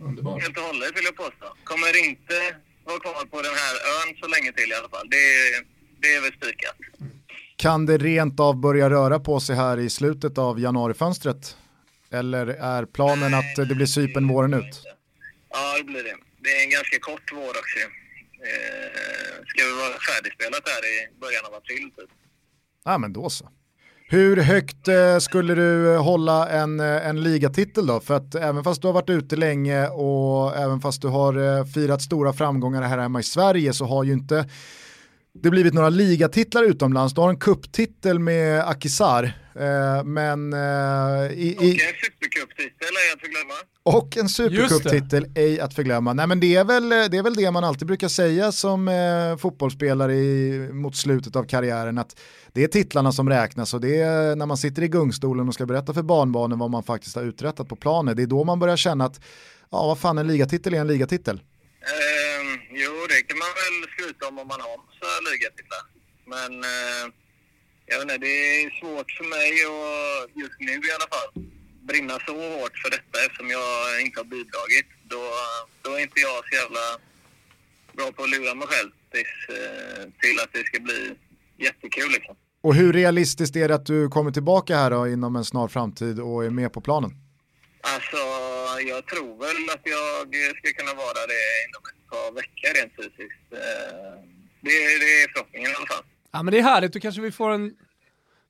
Underbart. Helt och hållet vill jag påstå. Kommer inte vara kvar på den här ön så länge till i alla fall. Det, är- det är väl spikat. Kan det rent av börja röra på sig här i slutet av januarifönstret? Eller är planen att det blir sypen våren ut? Ja, det blir det. Det är en ganska kort vår också. Eh, ska vi vara färdigspelat här i början av april typ. Ja men då så. Hur högt eh, skulle du eh, hålla en, eh, en ligatitel då? För att även fast du har varit ute länge och även fast du har firat stora framgångar här hemma i Sverige så har ju inte det blivit några ligatitlar utomlands. Du har en kupptitel med Akisar. Eh, men eh, i, Och i, en supercuptitel är att förglömma. och en supercuptitel, ej att förglömma. Nej men det är, väl, det är väl det man alltid brukar säga som eh, fotbollsspelare i, mot slutet av karriären, att det är titlarna som räknas och det är när man sitter i gungstolen och ska berätta för barnbarnen vad man faktiskt har uträttat på planen, det är då man börjar känna att, ja vad fan en ligatitel är en ligatitel. Eh, jo, det kan man väl skryta om om man har massa ligatitlar. Men eh, jag vet inte, det är svårt för mig och just nu i alla fall brinna så hårt för detta eftersom jag inte har bidragit. Då, då är inte jag så jävla bra på att lura mig själv tills, eh, till att det ska bli jättekul liksom. Och hur realistiskt är det att du kommer tillbaka här då inom en snar framtid och är med på planen? Alltså, jag tror väl att jag ska kunna vara det inom ett par veckor rent fysiskt. Eh, Det, det är förhoppningen i alla fall. Ja men det är härligt, då kanske vi får en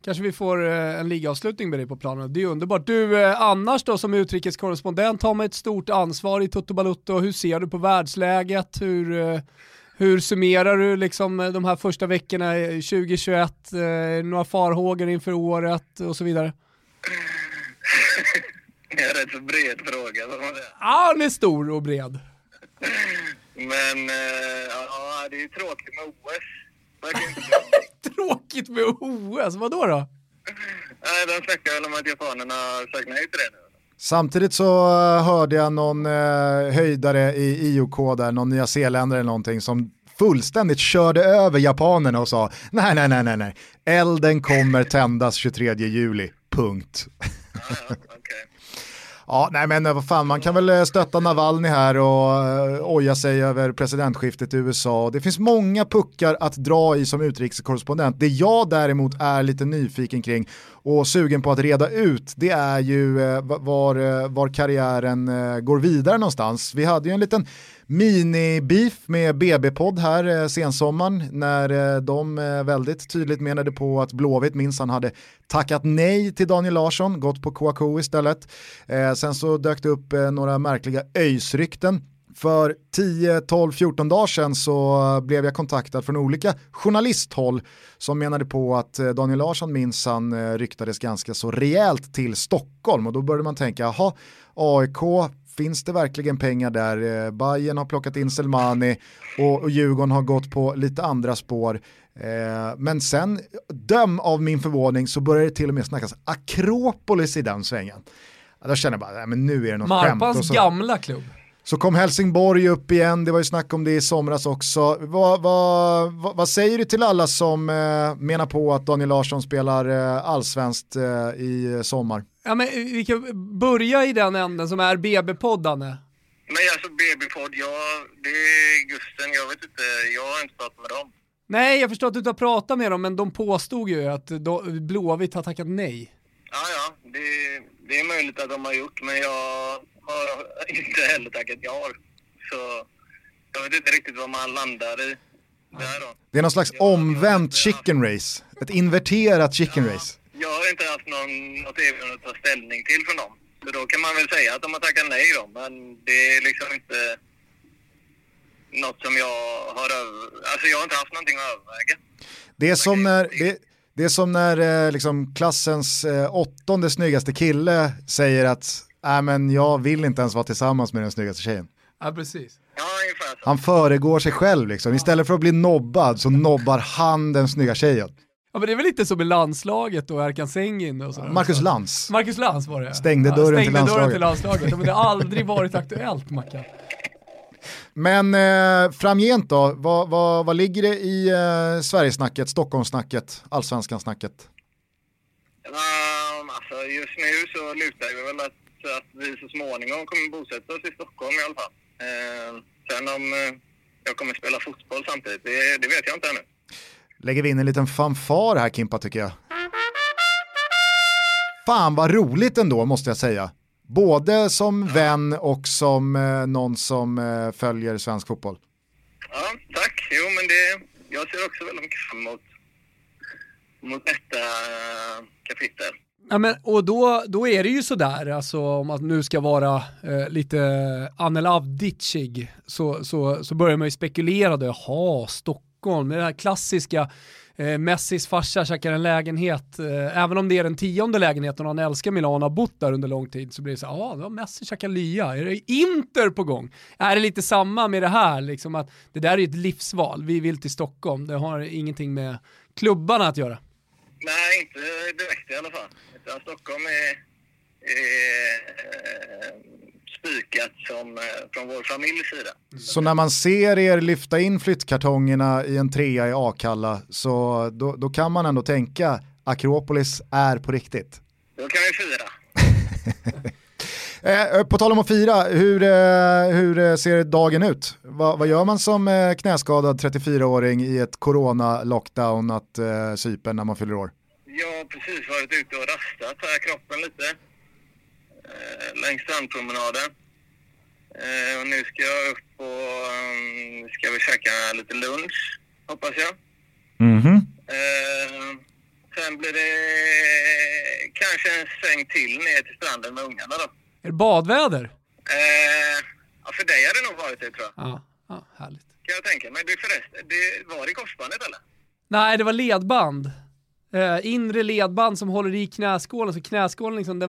Kanske vi får eh, en ligaavslutning med dig på planen. Det är underbart. Du, eh, annars då som utrikeskorrespondent har man ett stort ansvar i Toto Balutto. Hur ser du på världsläget? Hur, hur summerar du liksom de här första veckorna i 2021? Eh, några farhågor inför året och så vidare? (laughs) Det är en rätt bred fråga. Ja, den är stor och bred. (laughs) Men eh, ja, det är ju tråkigt med OS. (laughs) Tråkigt med OS, vadå då? Nej, de snackar väl om att japanerna har sagt nej till det nu. Samtidigt så eh, hörde jag någon eh, höjdare i IOK där, någon nyzeeländare eller någonting som fullständigt körde över japanerna och sa nej, nej, nej, nej, nej, elden kommer tändas 23 juli, punkt. Ja, ja, okej. Ja, nej men eh, vad fan, man kan väl eh, stötta Navalny här och eh, oja sig över presidentskiftet i USA. Det finns många puckar att dra i som utrikeskorrespondent. Det jag däremot är lite nyfiken kring och sugen på att reda ut, det är ju var, var karriären går vidare någonstans. Vi hade ju en liten mini-beef med BB-podd här eh, sensommaren när eh, de eh, väldigt tydligt menade på att Blåvitt minsann hade tackat nej till Daniel Larsson, gått på Kouakou istället. Eh, sen så dök det upp eh, några märkliga öjsrykten. För 10, 12, 14 dagar sedan så blev jag kontaktad från olika journalisthåll som menade på att eh, Daniel Larsson minsann eh, ryktades ganska så rejält till Stockholm och då började man tänka, jaha, AIK, finns det verkligen pengar där? Eh, Bayern har plockat in Selmani och, och Djurgården har gått på lite andra spår. Eh, men sen, döm av min förvåning, så börjar det till och med snackas Akropolis i den svängen. Då känner jag bara, nej, men nu är det något skämt. Marpans så, gamla klubb. så kom Helsingborg upp igen, det var ju snack om det i somras också. Vad, vad, vad, vad säger du till alla som eh, menar på att Daniel Larsson spelar eh, allsvenskt eh, i sommar? Ja, men vi kan börja i den änden som är BB-poddarna. Men alltså BB-podd, ja, det är Gusten, jag vet inte, jag har inte pratat med dem. Nej, jag förstår att du inte har pratat med dem, men de påstod ju att Blåvitt har tackat nej. Ja, ja, det, det är möjligt att de har gjort, men jag har inte heller tackat ja. Så jag vet inte riktigt vad man landar i där då. Det är någon slags omvänt chicken race, ett inverterat chicken race. Jag har inte haft någon, något erbjudande att ta ställning till från dem. Så då kan man väl säga att de har tackat nej då, men det är liksom inte något som jag har över... Alltså jag har inte haft någonting att överväga. Det är som när, det, det är som när eh, liksom, klassens eh, åttonde snyggaste kille säger att äh, men jag vill inte ens vara tillsammans med den snyggaste tjejen. Ja, precis. Han föregår sig själv liksom. Istället för att bli nobbad så nobbar han den snygga tjejen. Ja, men det är väl lite som i landslaget och Erkan Sengin och sådär. Marcus Lantz. Marcus Lantz var det. Stängde dörren till stängde dörren landslaget. till landslaget. Ja, Men det har aldrig varit aktuellt, Mackan. (laughs) Men eh, framgent då, vad, vad, vad ligger det i eh, Sverigesnacket, Stockholmssnacket, Allsvenskan-snacket? Um, alltså just nu så lutar det väl att, att vi så småningom kommer bosätta oss i Stockholm i alla fall. Uh, sen om eh, jag kommer spela fotboll samtidigt, det, det vet jag inte ännu. Lägger vi in en liten fanfar här Kimpa tycker jag. Fan vad roligt ändå måste jag säga. Både som vän och som eh, någon som eh, följer svensk fotboll. Ja, tack. Jo, men det, jag ser också väldigt mycket fram emot, mot detta eh, kapitel. Ja, men, och då, då är det ju sådär, alltså, om man nu ska vara eh, lite Anel Avdicig, så, så, så börjar man ju spekulera då, jaha, Stockholm, det här klassiska eh, Messis farsa käkar en lägenhet, eh, även om det är den tionde lägenheten och han älskar Milano och har bott där under lång tid så blir det så här, ja, ja Messi käkar lya, är det Inter på gång? Är det lite samma med det här, liksom att det där är ju ett livsval, vi vill till Stockholm, det har ingenting med klubbarna att göra. Nej, inte direkt i alla fall. Utan Stockholm är, är eh, spikat som, eh, från vår familjs sida. Så när man ser er lyfta in flyttkartongerna i en trea i Akalla så då, då kan man ändå tänka Akropolis är på riktigt. Då kan vi fira. (laughs) Eh, på tal om att fira, hur, eh, hur ser dagen ut? Va, vad gör man som eh, knäskadad 34-åring i ett corona-lockdownat eh, Cypern när man fyller år? Jag har precis varit ute och rastat här kroppen lite. Eh, längs strandpromenaden. Eh, och nu ska jag upp och um, ska vi käka lite lunch, hoppas jag. Mhm. Eh, sen blir det kanske en sväng till ner till stranden med ungarna då. Är det badväder? Ja, för dig har det nog varit det tror jag. Ja, ja härligt. Kan jag tänka mig. Du förresten, det var i korsbandet eller? Nej, det var ledband. Eh, inre ledband som håller i knäskålen, så knäskålen liksom, den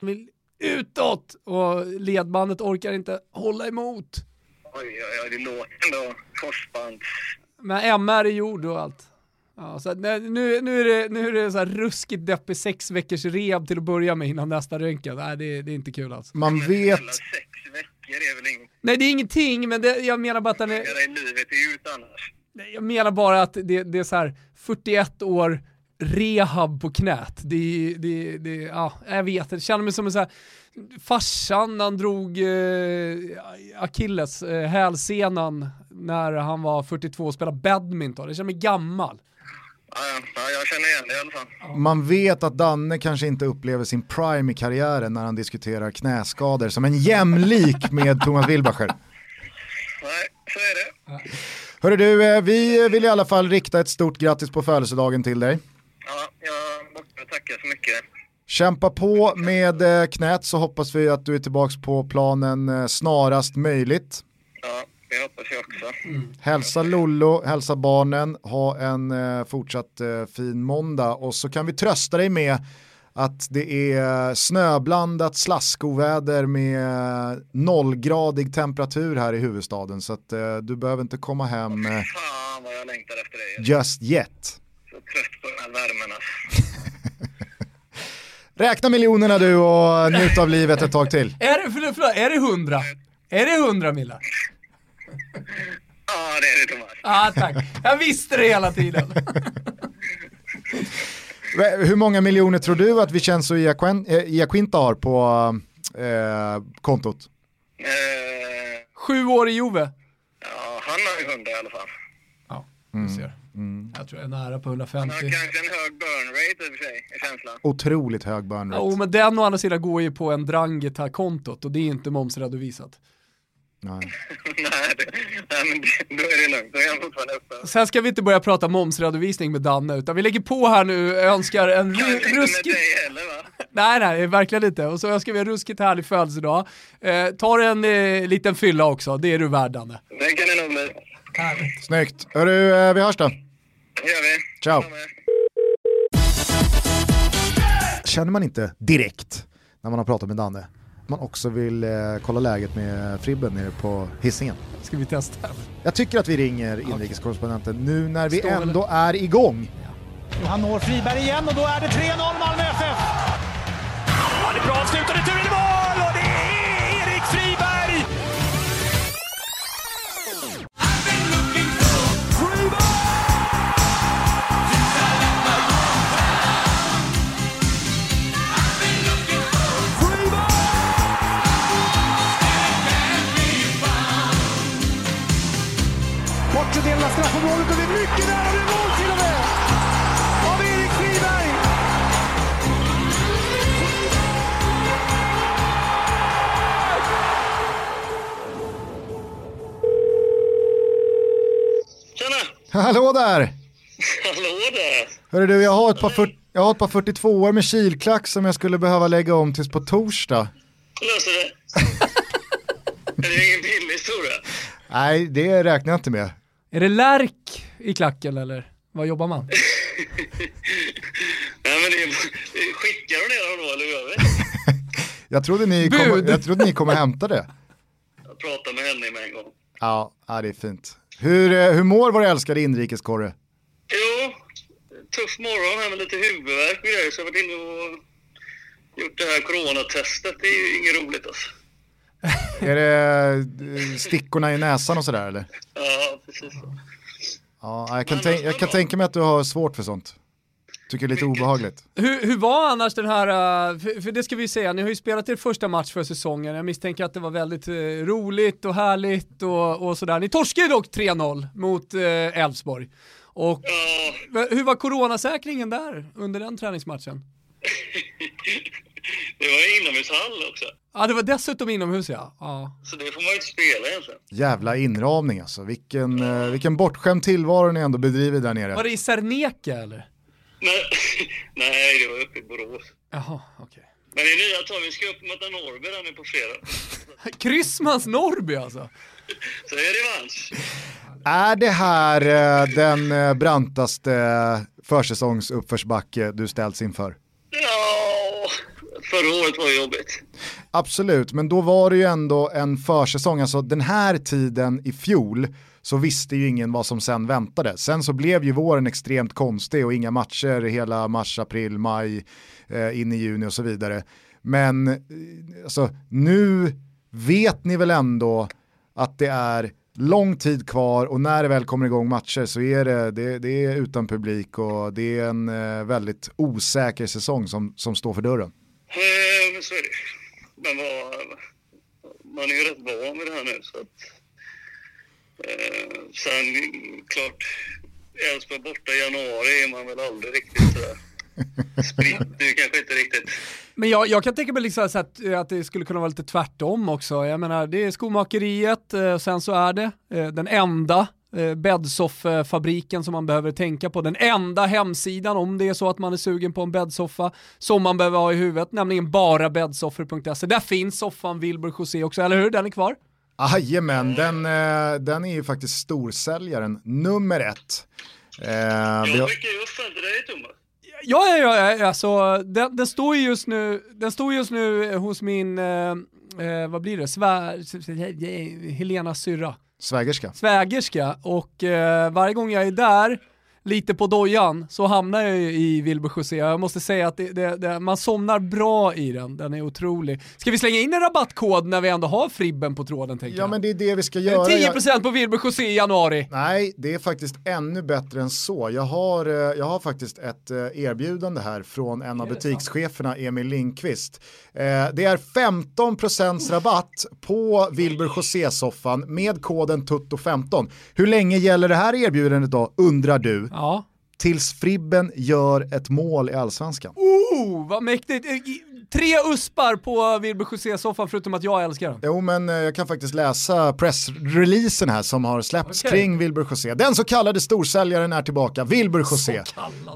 Vill utåt och ledbandet orkar inte hålla emot. Oj, oj, oj, det låter ändå korsbands... Men MR är gjord och allt. Ja, så nu, nu, är det, nu är det så här ruskigt deppig sex veckors rehab till att börja med innan nästa röntgen. Nej, det, det är inte kul alltså. Man vet, Sex veckor är väl inget Nej, det är ingenting, men det, jag menar bara att den är... i livet ut annars. Nej, Jag menar bara att det, det är så här 41 år rehab på knät. Det, det, det, ja, jag vet, jag känner mig som en så här, farsan han drog eh, Achilles, eh, hälsenan, när han var 42 och spelade badminton. Jag känner mig gammal. Ja, ja, ja, jag känner igen det i alla fall. man vet att Danne kanske inte upplever sin prime i karriären när han diskuterar knäskador som en jämlik med Thomas Wilbacher. Nej, så är det. Hörru du, eh, vi vill i alla fall rikta ett stort grattis på födelsedagen till dig. Ja, jag måste tacka så mycket. Kämpa på med eh, knät så hoppas vi att du är tillbaka på planen eh, snarast möjligt. Ja, det hoppas jag också. Hälsa Lollo, hälsa barnen, ha en eh, fortsatt fin måndag och så kan vi trösta dig med att det är snöblandat slaskoväder med nollgradig temperatur här i huvudstaden så att du behöver inte komma hem Fan vad jag längtar efter dig. just yet. Trött på den här värmen alltså. (laughs) Räkna miljonerna du och njut av livet ett tag till. Är det, förlåt, förlåt, är det 100? Är det 100 millar? Ja, det är det Thomas. Ah, tack. Jag visste det hela tiden. (laughs) Hur många miljoner tror du att Vincenzo eh, Iacquinta har på eh, kontot? Eh, Sju år i Juve. ja, han har ju hundra i alla fall. Ja, du ser. Jag tror jag är nära på 150. Han har kanske en hög burn rate i och för sig, är känslan. Otroligt hög burn rate. Jo, men den å andra sidan går ju på en Dranget-kontot och det är inte momsredovisat. Nej. (laughs) nej, det, nej, men då är det lugnt. Då är han fortfarande uppe. Sen ska vi inte börja prata momsredovisning med Danne, utan vi lägger på här nu önskar en Kanske ru- inte med ruskigt... dig heller va? (laughs) Nej, nej, verkligen inte. Och så önskar vi en ruskigt härlig födelsedag. Eh, tar en eh, liten fylla också, det är du värd Danne. Det kan det nog bli. Snyggt. Hörru, eh, vi hörs då. Det gör vi. Ciao. Känner man inte direkt när man har pratat med Danne man också vill eh, kolla läget med Fribben nere på hissingen. Ska vi testa? Jag tycker att vi ringer inrikeskorrespondenten nu när vi Står ändå är igång. Han når Friberg igen och då är det 3-0 Malmö FF. Ja, det är bra avslut och returen i mål straffområdet och det är mycket nära, det är mål till och med! Av Erik Friberg! Tjena! Hallå där! Hallå där! Hörru du, jag har ett par, fyrt- jag har ett par 42 år med kilklack som jag skulle behöva lägga om tills på torsdag. Löser det. (laughs) det är ingen billig historia. Nej, det räknar jag inte med. Är det lärk i klacken eller vad jobbar man? (laughs) Nej, men det är, skickar du ner honom då eller hur gör vi? (laughs) Jag trodde ni kom, Bud. jag trodde ni kommer hämta det. Jag pratar med henne med en gång. Ja, ja det är fint. Hur, eh, hur mår vår älskade inrikeskorre? Jo, tuff morgon här med lite huvudvärk och grejer så jag har varit inne och gjort det här coronatestet. Det är ju inget roligt alltså. Är det eh, stickorna i näsan och sådär eller? Ja, precis. Ja, jag kan, tänk, jag kan tänka mig att du har svårt för sånt. Tycker det är lite obehagligt. Hur, hur var annars den här, uh, för, för det ska vi säga, ni har ju spelat er första match för säsongen, jag misstänker att det var väldigt eh, roligt och härligt och, och sådär. Ni torskade ju dock 3-0 mot eh, Elfsborg. och Ja, hur var coronasäkringen där under den träningsmatchen? (laughs) det var inomhushall också. Ja, det var dessutom inomhus ja. ja. Så det får man ju inte spela egentligen. Jävla inramning alltså. Vilken, eh, vilken bortskämd tillvaro ni ändå bedriver där nere. Var det i Serneke eller? Nej, (laughs) nej, det var uppe i Borås. Jaha, okej. Men det är nya tag, vi ska upp möta Norrby där nu på fredag. (laughs) Kryssmans Norrby alltså. Så det är revansch. Är det här eh, den eh, brantaste försäsongsuppförsbacke du ställts inför? Ja, förra året var jobbigt. Absolut, men då var det ju ändå en försäsong, alltså den här tiden i fjol så visste ju ingen vad som sen väntade. Sen så blev ju våren extremt konstig och inga matcher hela mars, april, maj, eh, in i juni och så vidare. Men eh, alltså, nu vet ni väl ändå att det är lång tid kvar och när det väl kommer igång matcher så är det, det, det är utan publik och det är en eh, väldigt osäker säsong som, som står för dörren. Ja, Men så är det. Men var... man är ju rätt van vid det här nu så att... Eh, sen klart, Elfsborg borta i januari är man väl aldrig riktigt sådär spritt. Det är kanske inte riktigt. Men jag, jag kan tänka mig liksom att, att det skulle kunna vara lite tvärtom också. Jag menar, det är skomakeriet, eh, sen så är det eh, den enda eh, bäddsofffabriken som man behöver tänka på. Den enda hemsidan om det är så att man är sugen på en bäddsoffa som man behöver ha i huvudet, nämligen bara bäddsoffor.se. Där finns soffan Wilbur José också, eller hur? Den är kvar? Jajamän, den, eh, den är ju faktiskt storsäljaren nummer ett. Eh, Jag ju upp den till dig Thomas. Ja, ja, ja, ja, alltså den, den står ju just nu, den står just nu hos min, eh, eh, vad blir det, Svär, Helena syrra. Svägerska. Svägerska och eh, varje gång jag är där lite på dojan så hamnar jag ju i Wilbur José. Jag måste säga att det, det, det, man somnar bra i den, den är otrolig. Ska vi slänga in en rabattkod när vi ändå har Fribben på tråden tänker Ja jag? men det är det vi ska göra. 10% på Wilbur José i januari. Nej, det är faktiskt ännu bättre än så. Jag har, eh, jag har faktiskt ett eh, erbjudande här från en av butikscheferna, Emil Lindqvist. Eh, Det är 15% rabatt på Wilbur José-soffan med koden TUTTO15. Hur länge gäller det här erbjudandet då, undrar du? Ja. Tills Fribben gör ett mål i allsvenskan. Oh, vad mäktigt. Tre uspar på Wilbur José-soffan förutom att jag älskar den. Jo men eh, jag kan faktiskt läsa pressreleasen här som har släppts Okej. kring Wilbur José. Den så kallade storsäljaren är tillbaka, Wilbur José.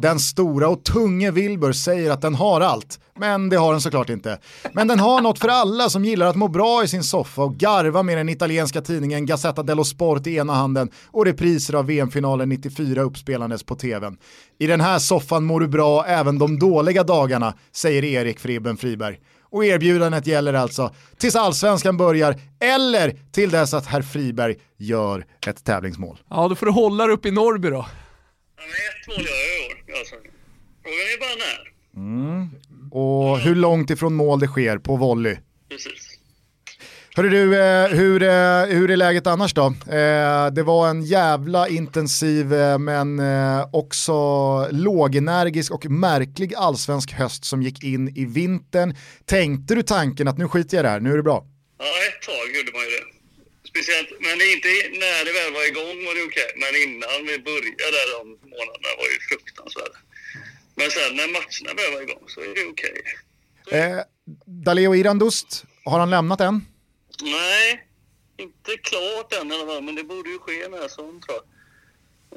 Den stora och tunge Wilbur säger att den har allt, men det har den såklart inte. Men den har något för alla som gillar att må bra i sin soffa och garva med den italienska tidningen Gazzetta dello Sport i ena handen och repriser av VM-finalen 94 uppspelandes på tvn. I den här soffan mår du bra även de dåliga dagarna, säger Erik Fribben Friberg. Och erbjudandet gäller alltså tills allsvenskan börjar eller till dess att herr Friberg gör ett tävlingsmål. Ja, då får du hålla dig uppe i Norrby då. Ja, men ett mål gör jag i år. Alltså. Frågan är bara när. Och hur långt ifrån mål det sker på volley. Precis. Hörru du, eh, hur, eh, hur är läget annars då? Eh, det var en jävla intensiv men också lågenergisk och märklig allsvensk höst som gick in i vintern. Tänkte du tanken att nu skiter jag i det här, nu är det bra? Ja, ett tag gjorde man ju det. Speciellt, men inte när det väl var igång var det okej. Men innan vi började där de månaderna var ju fruktansvärda. Men sen när matcherna väl var igång så är det okej. Eh, Daleo Irandust, har han lämnat än? Nej, inte klart än i alla fall, men det borde ju ske när som tror jag.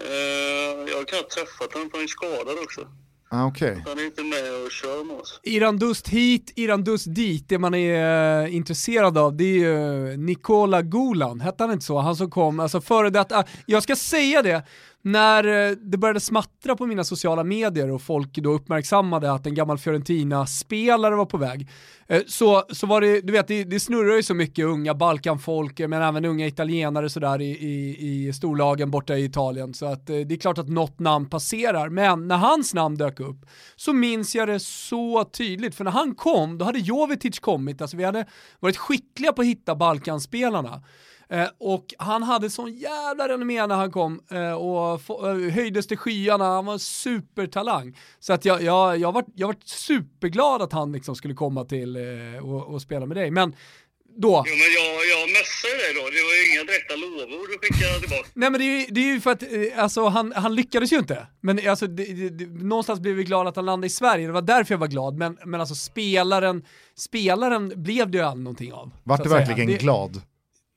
Eh, jag har knappt träffat honom för han är skadad också. Ah, Okej. Han är inte med och kör med oss. Irandust hit, Irandust dit. Det man är eh, intresserad av det är ju Nikola Gulan, hette han inte så? Han som kom, alltså före detta, jag ska säga det, när eh, det började smattra på mina sociala medier och folk då uppmärksammade att en gammal Fiorentina-spelare var på väg, eh, så, så var det, du vet, det, det snurrar ju så mycket unga Balkanfolk, eh, men även unga italienare sådär i, i, i storlagen borta i Italien, så att det är klart att något namn passerar, men när hans namn dök upp så minns jag det så tydligt, för när han kom, då hade Jovetic kommit, alltså vi hade varit skickliga på att hitta Balkanspelarna. Eh, och han hade sån jävla renommé när han kom eh, och få, eh, höjdes till skyarna, han var en supertalang. Så att jag, jag, jag, var, jag var superglad att han liksom skulle komma till eh, och, och spela med dig. Men då, Jo, men jag, jag messade dig då. Det var ju inga direkta lovord du skickade tillbaka. Nej men det är ju, det är ju för att alltså, han, han lyckades ju inte. Men alltså, det, det, det, någonstans blev vi glada att han landade i Sverige, det var därför jag var glad. Men, men alltså spelaren, spelaren blev det ju aldrig någonting av. Vart du verkligen Det- glad?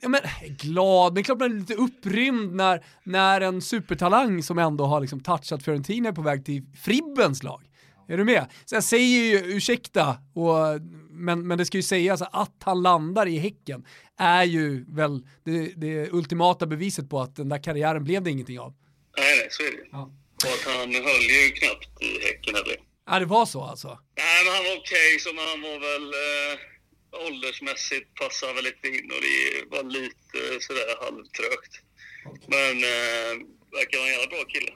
Ja, men, glad, men klart man är lite upprymd när, när en supertalang som ändå har liksom touchat Fiorentina är på väg till Fribbens lag. Är du med? Så jag säger ju ursäkta, och, men, men det ska ju sägas att han landar i Häcken är ju väl det, det ultimata beviset på att den där karriären blev det ingenting av. Nej, nej, så är det. Ja. Och att han höll ju knappt i Häcken heller. Ja, det var så alltså. Nej, men han var okej, så men han var väl eh, åldersmässigt passade väl lite in och det var lite sådär halvtrögt. Men eh, verkar vara en jävla bra kille.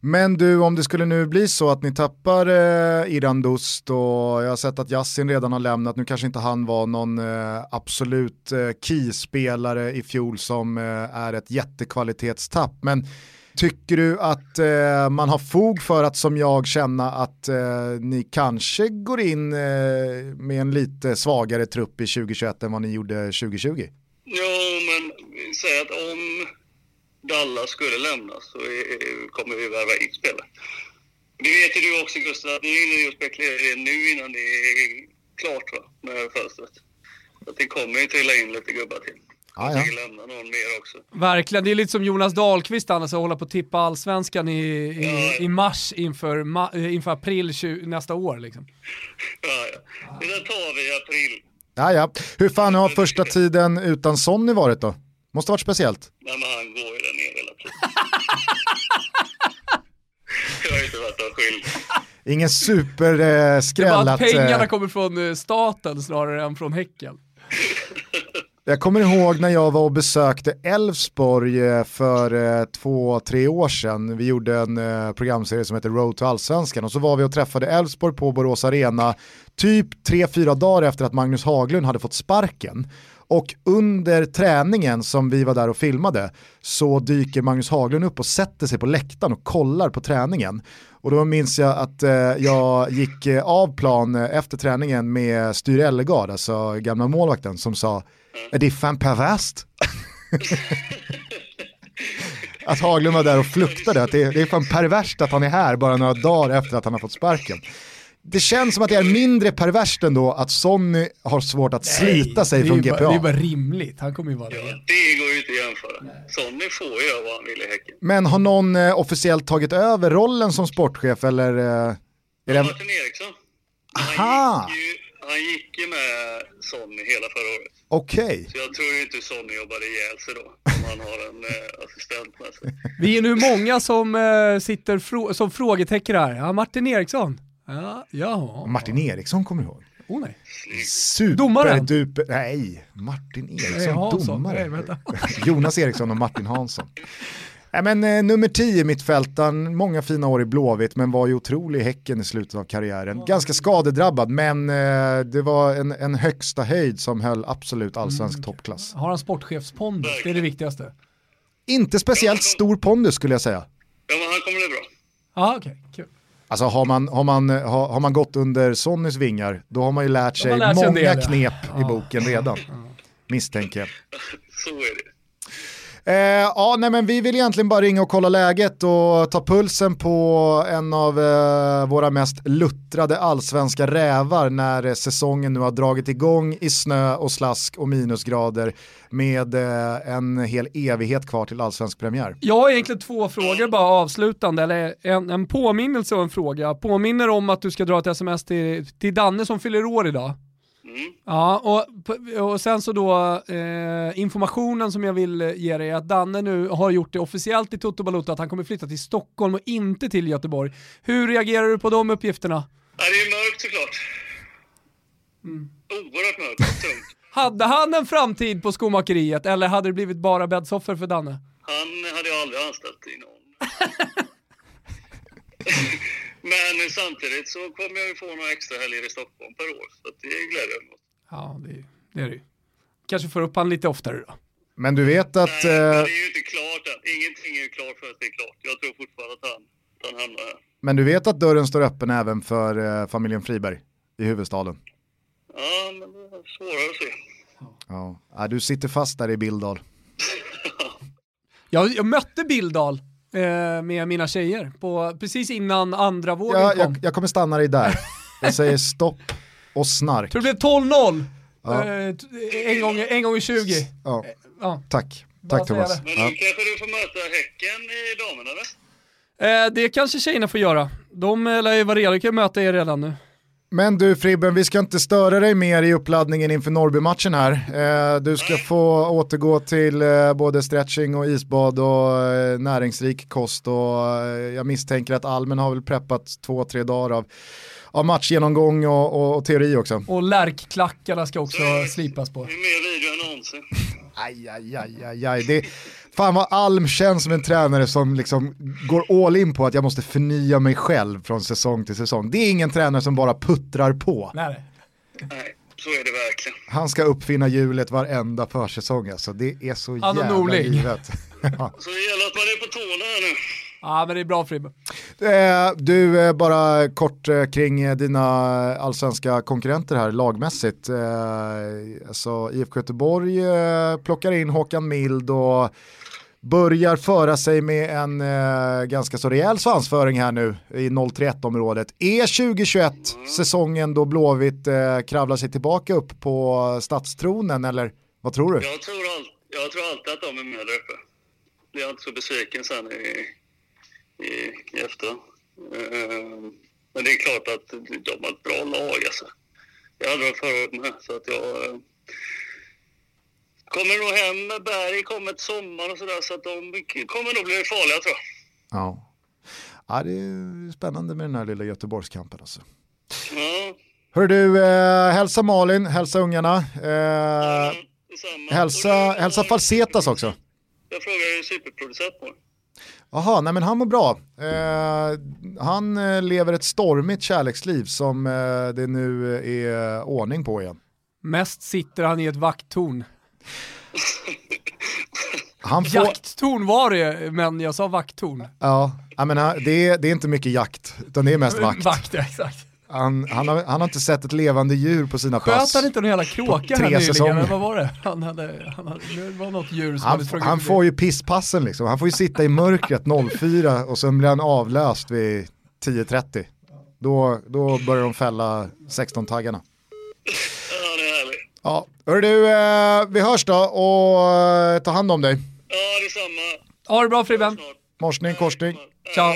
Men du, om det skulle nu bli så att ni tappar eh, Irandust och jag har sett att Yassin redan har lämnat, nu kanske inte han var någon eh, absolut eh, key-spelare i fjol som eh, är ett jättekvalitetstapp, men tycker du att eh, man har fog för att som jag känna att eh, ni kanske går in eh, med en lite svagare trupp i 2021 än vad ni gjorde 2020? Ja, men säg att om Dallas skulle lämna så är, kommer vi värva in spelare. Det vet ju du också Gustav, att ni är ju och spekulera i det nu innan det är klart va, med fönstret. Så att det kommer ju trilla in lite gubbar till. Ah, ja. lämna någon mer också. Verkligen, det är lite som Jonas Dahlqvist annars att hålla på att tippa allsvenskan i, i, i mars inför, ma, eh, inför april 20, nästa år liksom. Ja, ja. Det där tar vi i april. Ja, ja. Hur fan har första tiden utan Sonny varit då? Måste varit speciellt. Nej, men han går ju där nere hela tiden. (laughs) Jag har inte varit där skyldig. Ingen Det superskräll var att att... pengarna eh, kommer från eh, staten snarare än från Häcken. (laughs) Jag kommer ihåg när jag var och besökte Elfsborg eh, för eh, två, tre år sedan. Vi gjorde en eh, programserie som heter Road to Allsvenskan och så var vi och träffade Elfsborg på Borås Arena typ tre, fyra dagar efter att Magnus Haglund hade fått sparken. Och under träningen som vi var där och filmade så dyker Magnus Haglund upp och sätter sig på läktaren och kollar på träningen. Och då minns jag att eh, jag gick eh, av plan efter träningen med Styr Ellegard, alltså gamla målvakten, som sa är det fan perverst? (laughs) att Haglund var där och fluktade, att det, det är fan perverst att han är här bara några dagar efter att han har fått sparken. Det känns som att det är mindre perverst ändå att Sonny har svårt att slita sig är från ju GPA. bara, det är bara rimligt, han kommer ju vara det. Det går ju inte att jämföra. Sonny får göra vad han vill i Häcken. Men har någon eh, officiellt tagit över rollen som sportchef eller? Eh, är det... Martin Eriksson. Aha, Han gick, ju, han gick ju med Sonny hela förra året. okej. Så jag tror ju inte Sonny jobbar ihjäl sig då. Om han har en eh, assistent med sig. (laughs) Vi är nu många som eh, sitter frå- som frågetecken här. Ja, Martin Eriksson. Ja, ja. Martin Eriksson kommer du ihåg? Oh, nej. Super Domaren? duper, nej, Martin Eriksson, domare. Nej. (laughs) Jonas Eriksson och Martin Hansson. Nej, men, eh, nummer 10 mittfältaren, många fina år i Blåvitt men var ju otrolig i Häcken i slutet av karriären. Ganska skadedrabbad men eh, det var en, en högsta höjd som höll absolut allsvensk Mm. toppklass. Har han sportchefspondus? Det är det viktigaste. Inte speciellt stor pondus skulle jag säga. Ja, men han kommer bli bra. Ja, okej. Kul. Alltså har man, har, man, har, har man gått under Sonnys vingar, då har man ju lärt sig lärt sig många del, ja. knep i boken redan. Misstänker jag. (laughs) Så är det. Eh, ja, nej, men vi vill egentligen bara ringa och kolla läget och ta pulsen på en av eh, våra mest luttrade allsvenska rävar när eh, säsongen nu har dragit igång i snö och slask och minusgrader med eh, en hel evighet kvar till allsvensk premiär. Jag har egentligen två frågor bara avslutande, eller en, en påminnelse och en fråga. Påminner om att du ska dra ett sms till, till Danne som fyller år idag. Mm. Ja, och, och sen så då eh, informationen som jag vill eh, ge dig är att Danne nu har gjort det officiellt i Toto Balotto att han kommer flytta till Stockholm och inte till Göteborg. Hur reagerar du på de uppgifterna? Ja, det är mörkt såklart. Oerhört mörkt tungt. (laughs) Hade han en framtid på skomakeriet eller hade det blivit bara bäddsoffer för Danne? Han hade jag aldrig anställt i någon. (laughs) Men samtidigt så kommer jag ju få några extra helger i Stockholm per år. Så att det gläder jag mig åt. Ja, det, det är det ju. Kanske får upp han lite oftare då. Men du vet att... Nej, men Eh, det är ju inte klart än. Ingenting är ju klart förrän det är klart. Jag tror fortfarande att han, att han hamnar här. men du vet att dörren står öppen även för eh, familjen Friberg i huvudstaden. Ja, men det är svårare att se. Ja. Ja, du sitter fast där i Billdal. (laughs) Jag, jag mötte Billdal eh, med mina tjejer på, precis innan andra vågen Ja, kom. jag, jag kommer stanna dig där. (laughs) Jag säger stopp och snark. tror det blev 12-0. Ja. Eh, en, gång, en gång i 20. Ja, Ja. tack. Bara Tack Thomas. Men Ja. nu kanske du får möta Häcken i damerna eller? Eh, det kanske tjejerna får göra. De eh, lär ju vara redo, kan möta er redan nu. Men du Fribben, vi ska inte störa dig mer i uppladdningen inför Norrby-matchen här. Eh, du ska få återgå till eh, både stretching och isbad och eh, näringsrik kost och jag misstänker att Almen har väl preppat två, tre dagar av, av matchgenomgång och, och, och teori också. Och lärkklackarna ska också slipas på. Det är mer video än någonsin. Aj, aj, aj, aj, aj. Det, fan vad Alm känns som en tränare som liksom går all in på att jag måste förnya mig själv från säsong till säsong. Det är ingen tränare som bara puttrar på. Nej, nej. Nej, så är det verkligen. Han ska uppfinna hjulet varenda försäsong alltså. Det är så Anno jävla Norling. givet. (laughs) Ja. Så det gäller att man är på tårna här nu. Ja men det är bra Fribbe. Eh, Du, eh, bara kort eh, kring dina allsvenska konkurrenter här lagmässigt. Alltså IFK Göteborg plockar in Håkan Mild och börjar föra sig med en eh, ganska så rejäl svansföring här nu i 031-området. Är 2021 säsongen då Blåvitt eh, kravlar sig tillbaka upp på stadstronen eller vad tror du? Jag tror, all, jag tror alltid att de är med där uppe. Blir jag inte så besviken sen i, i, i efter. Uh, ehm, men det är klart att de har ett bra lag alltså. Jag hade dem varit året med, så att jag kommer nog hem med Berg, kommer till sommar och sådär, så att de kommer nog bli farliga tror jag. Ja. Ja, det är spännande med den här lilla Göteborgskampen alltså. Ja, Hör du, eh, hälsa Malin, hälsa ungarna. Eh, detsamma. hälsa, du- hälsa Falsetas också. Jag frågar superproducent på. Jaha, nej men han mår bra. Eh, han eh, lever ett stormigt kärleksliv som eh, det nu är ordning på igen. Mest sitter han i ett vakttorn. Han får, Jakttorn var det, men jag sa vakttorn. ja, jag menar, det, är, det är inte mycket jakt, utan det är mest vakt. Vakt, exakt. Han, han, har, han har inte sett ett levande djur på sina Sköt pass. han inte någon jävla kråka här nyligen? säsonger. Vad var det? Han hade, han hade, det var något djur som Han, hade han får ju pisspassen liksom. Han får ju sitta i mörkret 04 och sen blir han avlöst vid 10.30. Då, då börjar de fälla 16-taggarna. Ja, hör du, eh, vi hörs då och eh, ta hand om dig. Ja, detsamma. Ha det bra Fribben. Morsning, korsning. Ciao.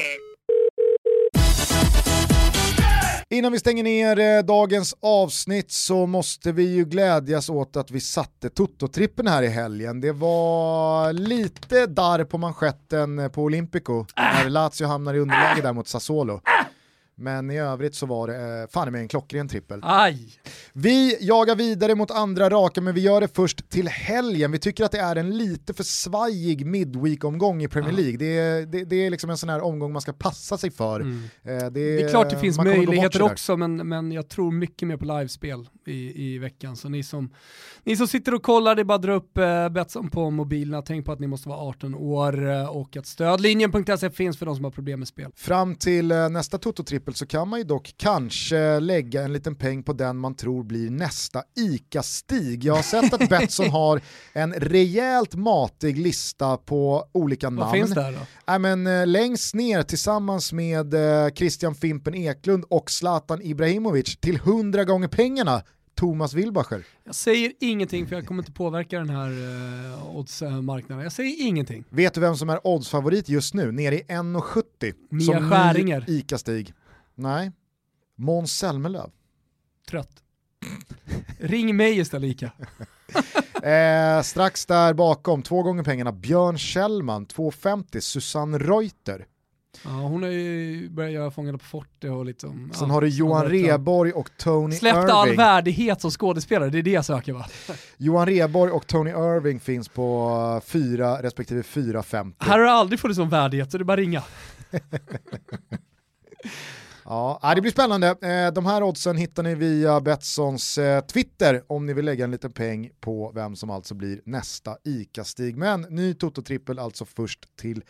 Innan vi stänger ner eh, dagens avsnitt så måste vi ju glädjas åt att vi satte Toto-trippen här i helgen. Det var lite darr på manschetten på Olympico när Lazio hamnar i underläge där mot Sassuolo. Men i övrigt så var det eh, fan med en klockren trippel. Aj. Vi jagar vidare mot andra raka men vi gör det först till helgen. Vi tycker att det är en lite för svajig midweek-omgång i Premier League. Det är, det, det är liksom en sån här omgång man ska passa sig för. Eh, Det, Det är klart det finns möjligheter också, men, men jag tror mycket mer på livespel i, i veckan. Så ni som, ni som sitter och kollar, det är bara att dra upp eh, Betsson på mobilerna. Tänk på att ni måste vara 18 år eh, och att stödlinjen.se finns för de som har problem med spel. Fram till eh, nästa Toto-trippel så kan man ju dock kanske lägga en liten peng på den man tror blir nästa ICA-stig. Jag har sett att Betsson (laughs) har en rejält matig lista på olika namn. Vad finns där då? Nej, men, eh, längst ner tillsammans med eh, Christian Fimpen Eklund och Zlatan Ibrahimovic till 100 gånger pengarna Thomas Wilbacher. Jag säger ingenting för jag kommer inte påverka den här eh, oddsmarknaden. Jag säger ingenting. Vet du vem som är oddsfavorit just nu? Nere i 1,70. Mia som Skäringer. ICA-stig. Nej. Måns Zelmerlöw. Trött. Ring mig istället Ica. (laughs) Eh, strax där bakom, två gånger pengarna, Björn Kjellman, 2,50, Susanne Reuter. Ja, hon har ju börjat göra Fångarna på fortet och lite som... Sen ja, har du Johan. Reborg och Tony Släppte all Irving. värdighet som skådespelare, det är det jag söker va? (laughs) Johan Reborg och Tony Irving finns på eh, 4 respektive 4,50. Här har det aldrig funnits någon värdighet så det är bara ringa. (laughs) Ja, ja, det blir spännande. Eh, De här oddsen hittar ni via Betssons eh, Twitter om ni vill lägga en liten peng på vem som alltså blir nästa ICA-stig. Men ny Toto-trippel alltså först till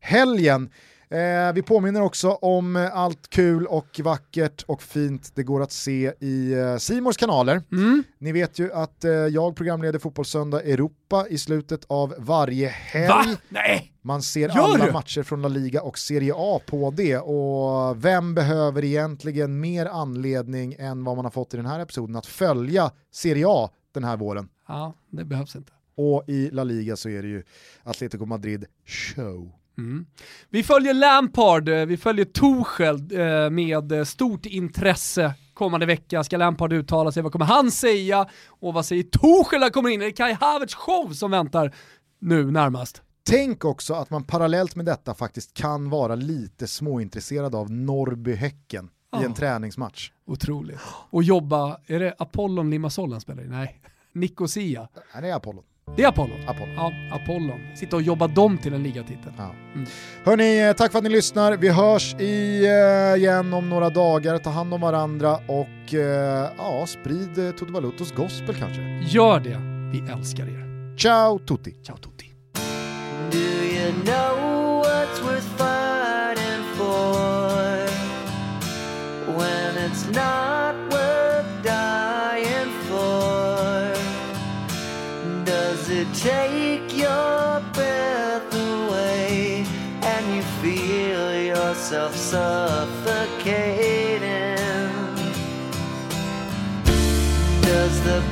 helgen. Eh, vi påminner också om eh, allt kul och vackert och fint det går att se i eh, Simors kanaler. Mm. Ni vet ju att eh, jag programleder Fotbollssöndag Europa i slutet av varje helg. Va? Nej! Man ser Gör alla du? matcher från La Liga och Serie A på det och vem behöver egentligen mer anledning än vad man har fått i den här episoden att följa Serie A den här våren. Ja, det behövs inte. Och i La Liga så är det ju Atletico Madrid show. Mm. Vi följer Lampard, eh, vi följer Tuchel eh, med eh, stort intresse kommande vecka. Ska Lampard uttala sig? Vad kommer han säga? Och vad säger Tuchel när kommer in? Är det Kai Havertz show som väntar nu närmast? Tänk också att man parallellt med detta faktiskt kan vara lite småintresserad av Norrby-Häcken i Ja. en träningsmatch. Otroligt. Och jobba, är det Apollon Limassol han spelar i? Nej. Nicosia. Det är Apollon. Det är Apollon. Apollon. Ja, Apollon. Sitta och jobba dem till en ligatitel. Ja. Mm. Hörni, eh, tack för att ni lyssnar. Vi hörs eh, igen om några dagar. Ta hand om varandra och eh, ja, sprid Toto Balutos gospel kanske. Gör det. Vi älskar er. Ciao tutti! Ciao tutti. Yourself suffocating? Does the